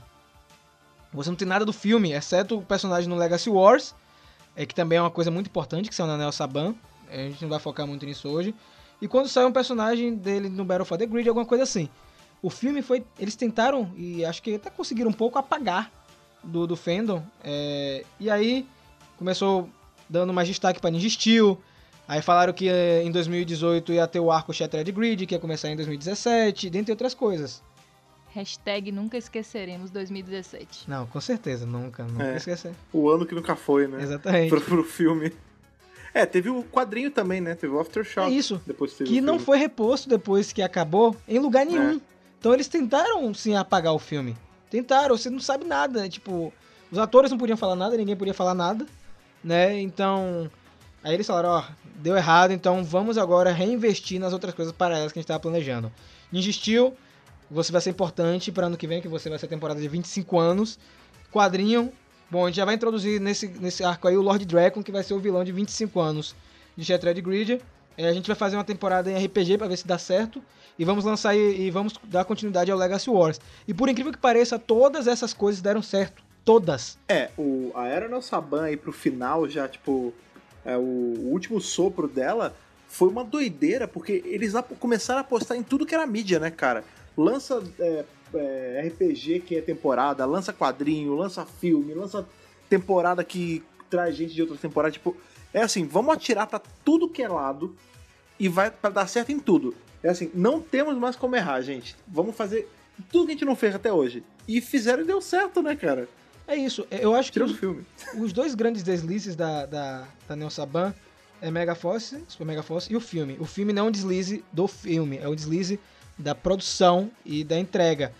Você não tem nada do filme, exceto o personagem no Legacy Wars, é que também é uma coisa muito importante, que são na Neo Saban. A gente não vai focar muito nisso hoje. E quando sai um personagem dele no Battle for the Grid, alguma coisa assim. O filme foi. Eles tentaram, e acho que até conseguiram um pouco apagar do, do fandom. é, e aí começou dando mais destaque pra Ninja Steel. Aí falaram que eh, em 2018 ia ter o arco Shattered Grid, que ia começar em 2017, dentre outras coisas. Hashtag nunca esqueceremos 2017. Não, com certeza, nunca, nunca É. esquecer. O ano que nunca foi, né? Exatamente. Pro, pro filme. É, teve o quadrinho também, né? Teve o Aftershock. É isso. Depois teve que não foi reposto depois que acabou em lugar nenhum. É. Então eles tentaram sim apagar o filme. Tentaram, você não sabe nada. Tipo, os atores não podiam falar nada, ninguém podia falar nada, né? Então. Aí eles falaram, ó, deu errado, então vamos agora reinvestir nas outras coisas paralelas que a gente tava planejando. Ninja você vai ser importante para ano que vem, que você vai ser a temporada de 25 anos. Quadrinho, bom, a gente já vai introduzir nesse, nesse arco aí o Lord Dragon, que vai ser o vilão de 25 anos de Shattered Grid. É, a gente vai fazer uma temporada em RPG pra ver se dá certo. E vamos lançar e, e vamos dar continuidade ao Legacy Wars. E por incrível que pareça, todas essas coisas deram certo. Todas. É, o, a Era No Saban aí pro final, já, tipo, é, o, o último sopro dela foi uma doideira, porque eles começaram a apostar em tudo que era mídia, né, cara? Lança é, é, RPG que é temporada, lança quadrinho, lança filme, lança temporada que traz gente de outra temporada, tipo... É assim, vamos atirar pra tudo que é lado e vai pra dar certo em tudo. É assim, não temos mais como errar, gente. Vamos fazer tudo que a gente não fez até hoje. E fizeram e deu certo, né, cara? É isso. Eu acho que filme. os dois grandes deslizes da, da, da Neo Saban é Mega Force, Super Mega Force e o filme. O filme não é um deslize do filme, é um deslize da produção e da entrega.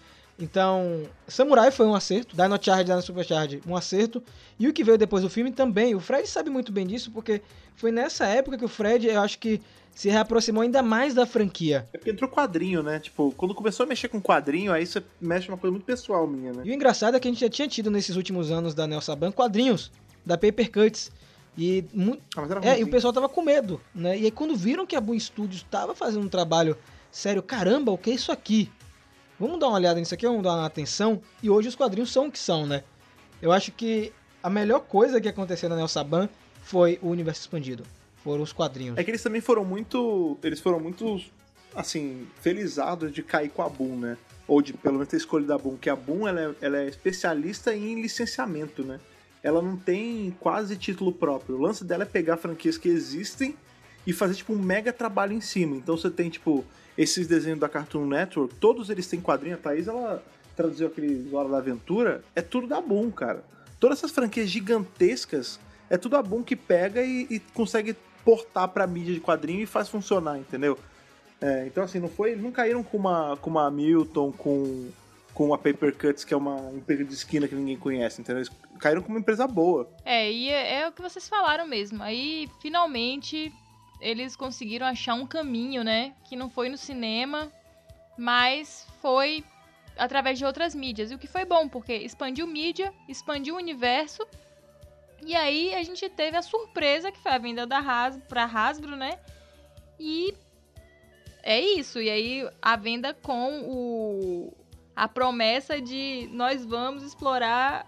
Então, Samurai foi um acerto, Dino Charge, Dino Supercharge, um acerto. E o que veio depois do filme também. O Fred sabe muito bem disso, porque foi nessa época que o Fred, eu acho que se reaproximou ainda mais da franquia. É porque entrou quadrinho, né? Tipo, quando começou a mexer com quadrinho, aí você mexe numa coisa muito pessoal minha, né? E o engraçado é que a gente já tinha tido nesses últimos anos da Neo Saban quadrinhos da Paper Cuts. E, Ah, é, e o pessoal tava com medo, né? E aí quando viram que a Boom Studios tava fazendo um trabalho sério, caramba, o que é isso aqui? Vamos dar uma olhada nisso aqui, vamos dar uma atenção. E hoje os quadrinhos são o que são, né? Eu acho que a melhor coisa que aconteceu na Neo Saban foi o universo expandido. Foram os quadrinhos. É que eles também foram muito. Eles foram muito, assim, felizados de cair com a Boom, né? Ou de pelo menos ter escolhido a Boom, que a Boom ela é, ela é especialista em licenciamento, né? Ela não tem quase título próprio. O lance dela é pegar franquias que existem e fazer, tipo, um mega trabalho em cima. Então você tem, tipo, esses desenhos da Cartoon Network, todos eles têm quadrinho. A Thaís, ela, traduziu aquele Hora da Aventura, é tudo da Boom, cara. Todas essas franquias gigantescas, é tudo a Boom que pega e, e consegue portar pra mídia de quadrinho e faz funcionar, entendeu? É, então, assim, não foi. Eles não caíram com uma, com uma Milton, com, com a Paper Cuts, que é uma empresa de esquina que ninguém conhece, entendeu? Eles caíram com uma empresa boa. É, e é, é o que vocês falaram mesmo. Aí, finalmente, eles conseguiram achar um caminho, né? Que não foi no cinema, mas foi através de outras mídias. E o que foi bom, porque expandiu mídia, expandiu o universo. E aí a gente teve a surpresa que foi a venda da Hasbro pra Hasbro, né? E é isso. E aí a venda com o a promessa de nós vamos explorar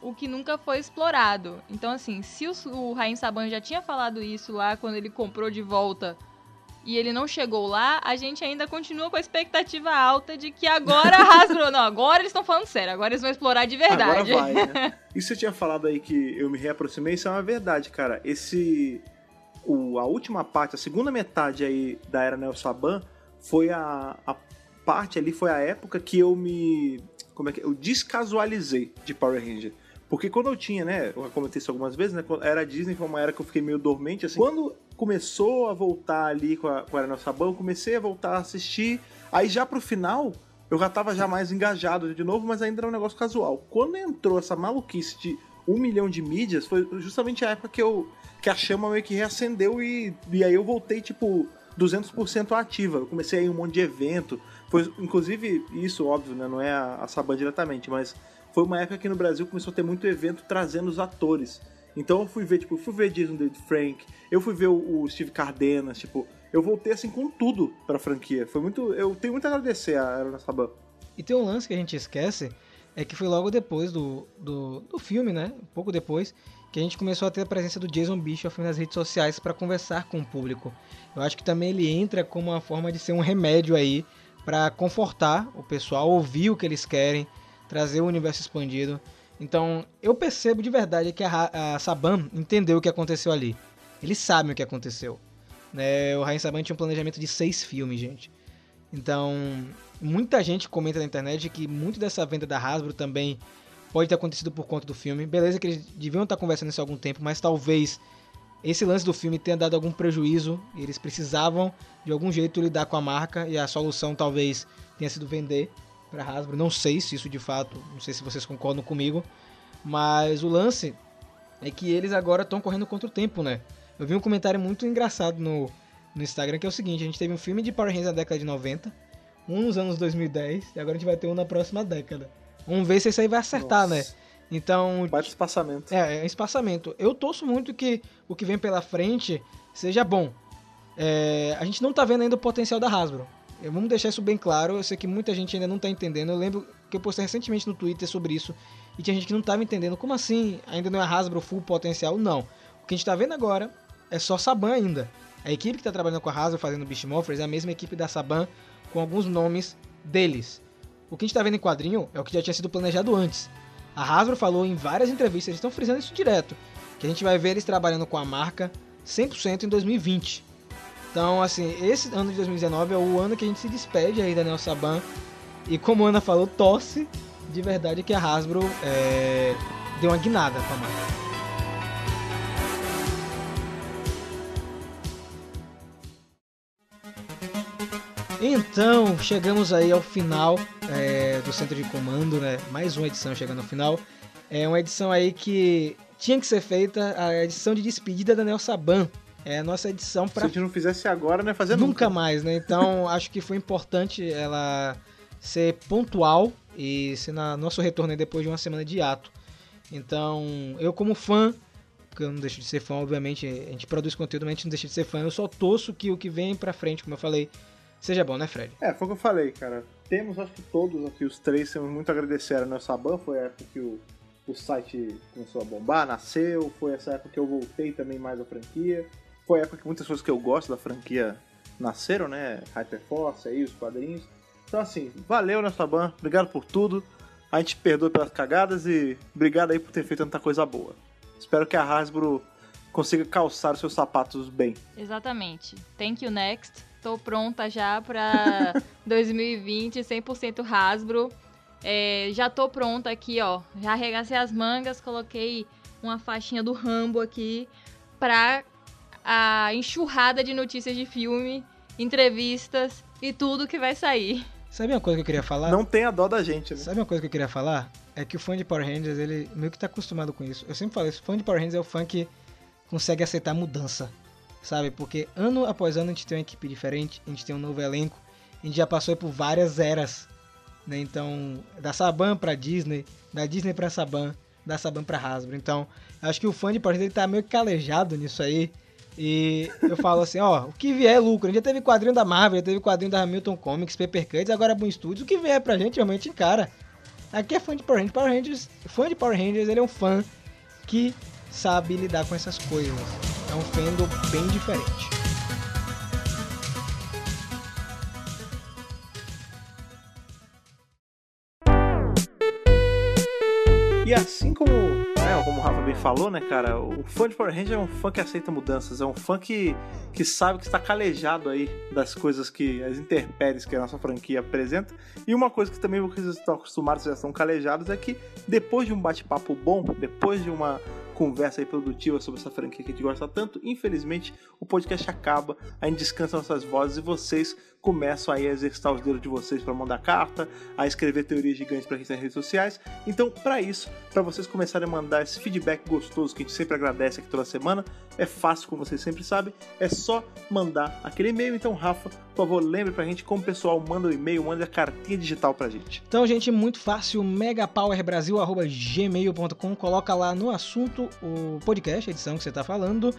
o que nunca foi explorado. Então, assim, se o, o Rain Saban já tinha falado isso lá quando ele comprou de volta e ele não chegou lá, a gente ainda continua com a expectativa alta de que agora a Hasbro... não, agora eles estão falando sério, agora eles vão explorar de verdade. Agora vai, né? Isso você tinha falado aí que eu me reaproximei, isso é uma verdade, cara. Esse. O, a última parte, a segunda metade aí da era Neo Saban foi a, a parte ali, foi a época que eu me. Como é que é? Eu descasualizei de Power Ranger. Porque quando eu tinha, né? Eu comentei isso algumas vezes, né? Era Disney, foi uma era que eu fiquei meio dormente, assim. Quando começou a voltar ali com a, com a Neo Saban, eu comecei a voltar a assistir. Aí já pro final, eu já tava já mais engajado de novo, mas ainda era um negócio casual. Quando entrou essa maluquice de um milhão de mídias, foi justamente a época que eu que a chama meio que reacendeu e, e aí eu voltei, tipo, 200% ativa. Eu comecei a ir um monte de evento. Foi, inclusive, isso, óbvio, né? Não é a, a Saban diretamente, mas foi uma época que no Brasil começou a ter muito evento trazendo os atores. Então eu fui ver, tipo, fui ver Jason David Frank, eu fui ver o, o Steve Cardenas, tipo, eu voltei assim com tudo pra franquia. Foi muito. Eu tenho muito a agradecer a Era Saban. E tem um lance que a gente esquece, é que foi logo depois do, do, do filme, né? Um pouco depois, que a gente começou a ter a presença do Jason Bischoff nas redes sociais para conversar com o público. Eu acho que também ele entra como uma forma de ser um remédio aí para confortar o pessoal, ouvir o que eles querem, trazer o universo expandido. Então, eu percebo de verdade que a, a Saban entendeu o que aconteceu ali. Eles sabem o que aconteceu. Né? O Rain Saban tinha um planejamento de seis filmes, gente. Então, muita gente comenta na internet que muito dessa venda da Hasbro também pode ter acontecido por conta do filme. Beleza que eles deviam estar conversando isso há algum tempo, mas talvez esse lance do filme tenha dado algum prejuízo. Eles precisavam de algum jeito lidar com a marca e a solução talvez tenha sido vender para Hasbro. Não sei se isso de fato, não sei se vocês concordam comigo, mas o lance é que eles agora estão correndo contra o tempo, né? Eu vi um comentário muito engraçado no, no Instagram que é o seguinte: a gente teve um filme de Power Rangers na década de 90, um nos anos 2010 e agora a gente vai ter um na próxima década. Vamos ver se isso aí vai acertar, Nossa. né? Então, Bate espaçamento. é, é um espaçamento. Eu torço muito que o que vem pela frente seja bom. É, a gente não tá vendo ainda o potencial da Hasbro. Vamos deixar isso bem claro. Eu sei que muita gente ainda não tá entendendo. Eu lembro que eu postei recentemente no Twitter sobre isso. E tinha gente que não tava entendendo. Como assim? Ainda não é Hasbro full potencial? Não. O que a gente tá vendo agora é só Saban ainda. A equipe que tá trabalhando com a Hasbro fazendo Beast Morphers é a mesma equipe da Saban com alguns nomes deles. O que a gente tá vendo em quadrinho é o que já tinha sido planejado antes. A Hasbro falou em várias entrevistas, eles estão frisando isso direto, que a gente vai ver eles trabalhando com a marca 100% em 2020. Então, assim, esse ano de 2019 é o ano que a gente se despede aí da Neo Saban. E como a Ana falou, torce de verdade que a Hasbro é, deu uma guinada com a marca. Então, chegamos aí ao final é, do Centro de Comando, né? Mais uma edição chegando ao final. É uma edição aí que tinha que ser feita, a edição de despedida da Neo Saban. É a nossa edição Se a para gente não fizesse agora, não ia fazer nunca nunca. mais, né? Então, acho que foi importante ela ser pontual e ser na nosso retorno aí depois de uma semana de ato. Então, eu como fã, que eu não deixo de ser fã, obviamente, a gente produz conteúdo, mas a gente não deixa de ser fã. Eu só torço que o que vem pra frente, como eu falei, seja bom, né, Fred? É, foi o que eu falei, cara. Temos, acho que todos aqui, os três, temos muito a agradecer a Neo Saban. Foi a época que o, o site começou a bombar, nasceu. Foi essa época que eu voltei também mais à franquia. Foi a época que muitas coisas que eu gosto da franquia nasceram, né? Hyperforce, aí, os quadrinhos. Então, assim, valeu, Neo Saban. Obrigado por tudo. A gente perdoa pelas cagadas e obrigado aí por ter feito tanta coisa boa. Espero que a Hasbro consiga calçar os seus sapatos bem. Exatamente. Thank you, next. Tô pronta já pra 2020, 100% Hasbro. É, já tô pronta aqui, ó. Já arregacei as mangas, coloquei uma faixinha do Rambo aqui pra a enxurrada de notícias de filme, entrevistas e tudo que vai sair. Sabe uma coisa que eu queria falar? Não tem a dó da gente, né? Sabe uma coisa que eu queria falar? É que o fã de Power Rangers, ele meio que tá acostumado com isso. Eu sempre falo isso, o fã de Power Rangers é o fã que consegue aceitar mudança, sabe? Porque ano após ano a gente tem uma equipe diferente, a gente tem um novo elenco, a gente já passou por várias eras, né? Então, da Saban pra Disney, da Disney pra Saban, da Saban pra Hasbro. Então, eu acho que o fã de Power Rangers, ele tá meio que calejado nisso aí. E eu falo assim, ó, o que vier é lucro. Já teve quadrinho da Marvel, já teve quadrinho da Hamilton Comics, Paper Cuts, agora Boom Studios. O que vier pra gente, realmente encara. Aqui é fã de Power Rangers. Power Rangers, fã de Power Rangers, ele é um fã que sabe lidar com essas coisas. É um fandom bem diferente. E assim como, como o Rafa bem falou, né, cara, o fã de Power Ranger é um fã que aceita mudanças, é um fã que, que sabe que está calejado aí das coisas que, as intempéries que a nossa franquia apresenta. E uma coisa que também vocês estão acostumados, já estão calejados, é que depois de um bate-papo bom, depois de uma conversa aí produtiva sobre essa franquia que a gente gosta tanto, infelizmente o podcast acaba, a gente descansa nossas vozes e vocês começam aí a exercitar os dedos de vocês para mandar carta, a escrever teorias gigantes para a gente nas redes sociais. Então, para isso, para vocês começarem a mandar esse feedback gostoso que a gente sempre agradece aqui toda semana, é fácil, como vocês sempre sabem, é só mandar aquele e-mail. Então, Rafa, por favor, lembre pra gente como o pessoal manda o e-mail, manda a cartinha digital pra gente. Então, gente, muito fácil, megapowerbrasil.gmail.com, coloca lá no assunto o podcast, a edição que você tá falando,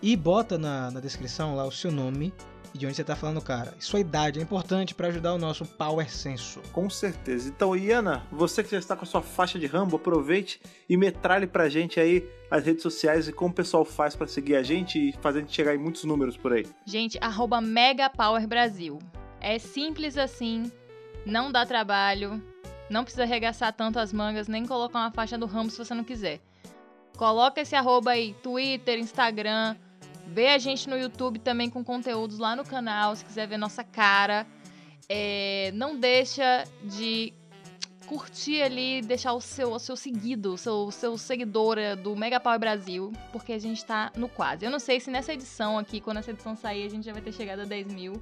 e bota na, na descrição lá o seu nome e de onde você tá falando, cara. E sua idade é importante para ajudar o nosso Power Senso. Com certeza. Então, Iana, você que já está com a sua faixa de Rambo, aproveite e metralhe pra gente aí as redes sociais e como o pessoal faz para seguir a gente e fazer a gente chegar em muitos números por aí. Gente, arroba Mega Power Brasil. É simples assim, não dá trabalho, não precisa arregaçar tanto as mangas, nem colocar uma faixa do ramo se você não quiser. Coloca esse arroba aí, Twitter, Instagram, vê a gente no YouTube também com conteúdos lá no canal, se quiser ver nossa cara. É, não deixa de curtir ali, deixar o seu, o seu seguido, o seu, o seu seguidor é, do Mega Power Brasil, porque a gente tá no quase. Eu não sei se nessa edição aqui, quando essa edição sair, a gente já vai ter chegado a 10 mil.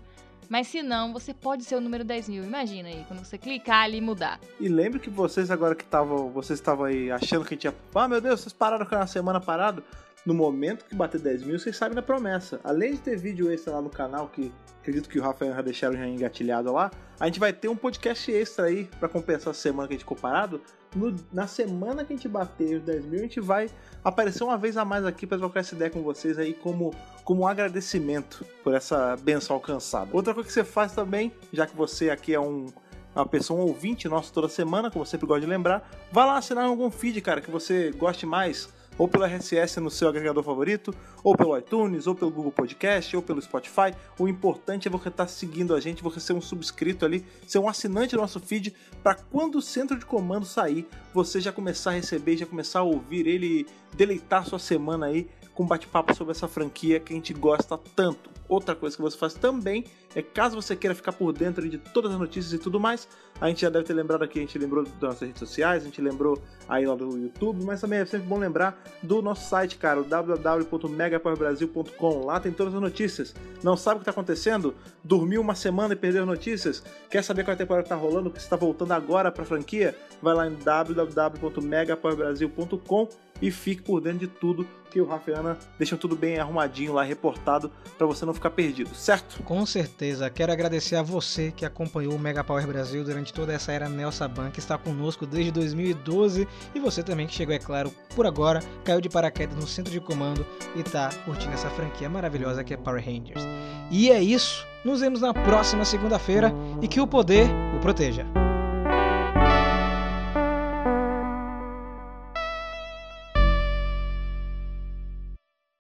Mas se não, você pode ser o número 10 mil. Imagina aí, quando você clicar ali e mudar. E lembre que vocês agora que estavam, vocês estavam aí achando que tinha, ah meu Deus, vocês pararam com uma semana parado. No momento que bater 10 mil, vocês sabem da promessa. Além de ter vídeo extra lá no canal, que acredito que o Rafael já deixaram já engatilhado lá, a gente vai ter um podcast extra aí pra compensar a semana que a gente ficou parado. No- na semana que a gente bater os 10 mil, a gente vai aparecer uma vez a mais aqui pra trocar essa ideia com vocês aí como, como um agradecimento por essa benção alcançada. Outra coisa que você faz também, já que você aqui é um, uma pessoa, um ouvinte nosso toda semana, como eu sempre gosto de lembrar, vá lá assinar algum feed, cara, que você goste mais, ou pelo RSS no seu agregador favorito, ou pelo iTunes, ou pelo Google Podcast, ou pelo Spotify. O importante é você estar seguindo a gente, você ser um subscrito ali, ser um assinante do nosso feed, para quando o centro de comando sair, você já começar a receber, já começar a ouvir ele deleitar sua semana aí com bate-papo sobre essa franquia que a gente gosta tanto. Outra coisa que você faz também é caso você queira ficar por dentro de todas as notícias e tudo mais, a gente já deve ter lembrado aqui, a gente lembrou das nossas redes sociais, a gente lembrou aí lá do YouTube, mas também é sempre bom lembrar do nosso site, cara, www.megapowerbrasil.com. Lá tem todas as notícias. Não sabe o que está acontecendo? Dormiu uma semana e perdeu as notícias? Quer saber qual é a temporada que tá rolando, que está voltando agora para a franquia? Vai lá em www.megapowerbrasil.com e fique por dentro de tudo que o Rafa a Ana deixam tudo bem arrumadinho lá, reportado, para você não ficar perdido, certo? Com certeza, quero agradecer a você que acompanhou o Mega Power Brasil durante toda essa era Nelson Ban, que está conosco desde 2012, e você também que chegou, é claro, por agora, caiu de paraquedas no centro de comando e tá curtindo essa franquia maravilhosa que é Power Rangers. E é isso, nos vemos na próxima segunda-feira e que o poder o proteja.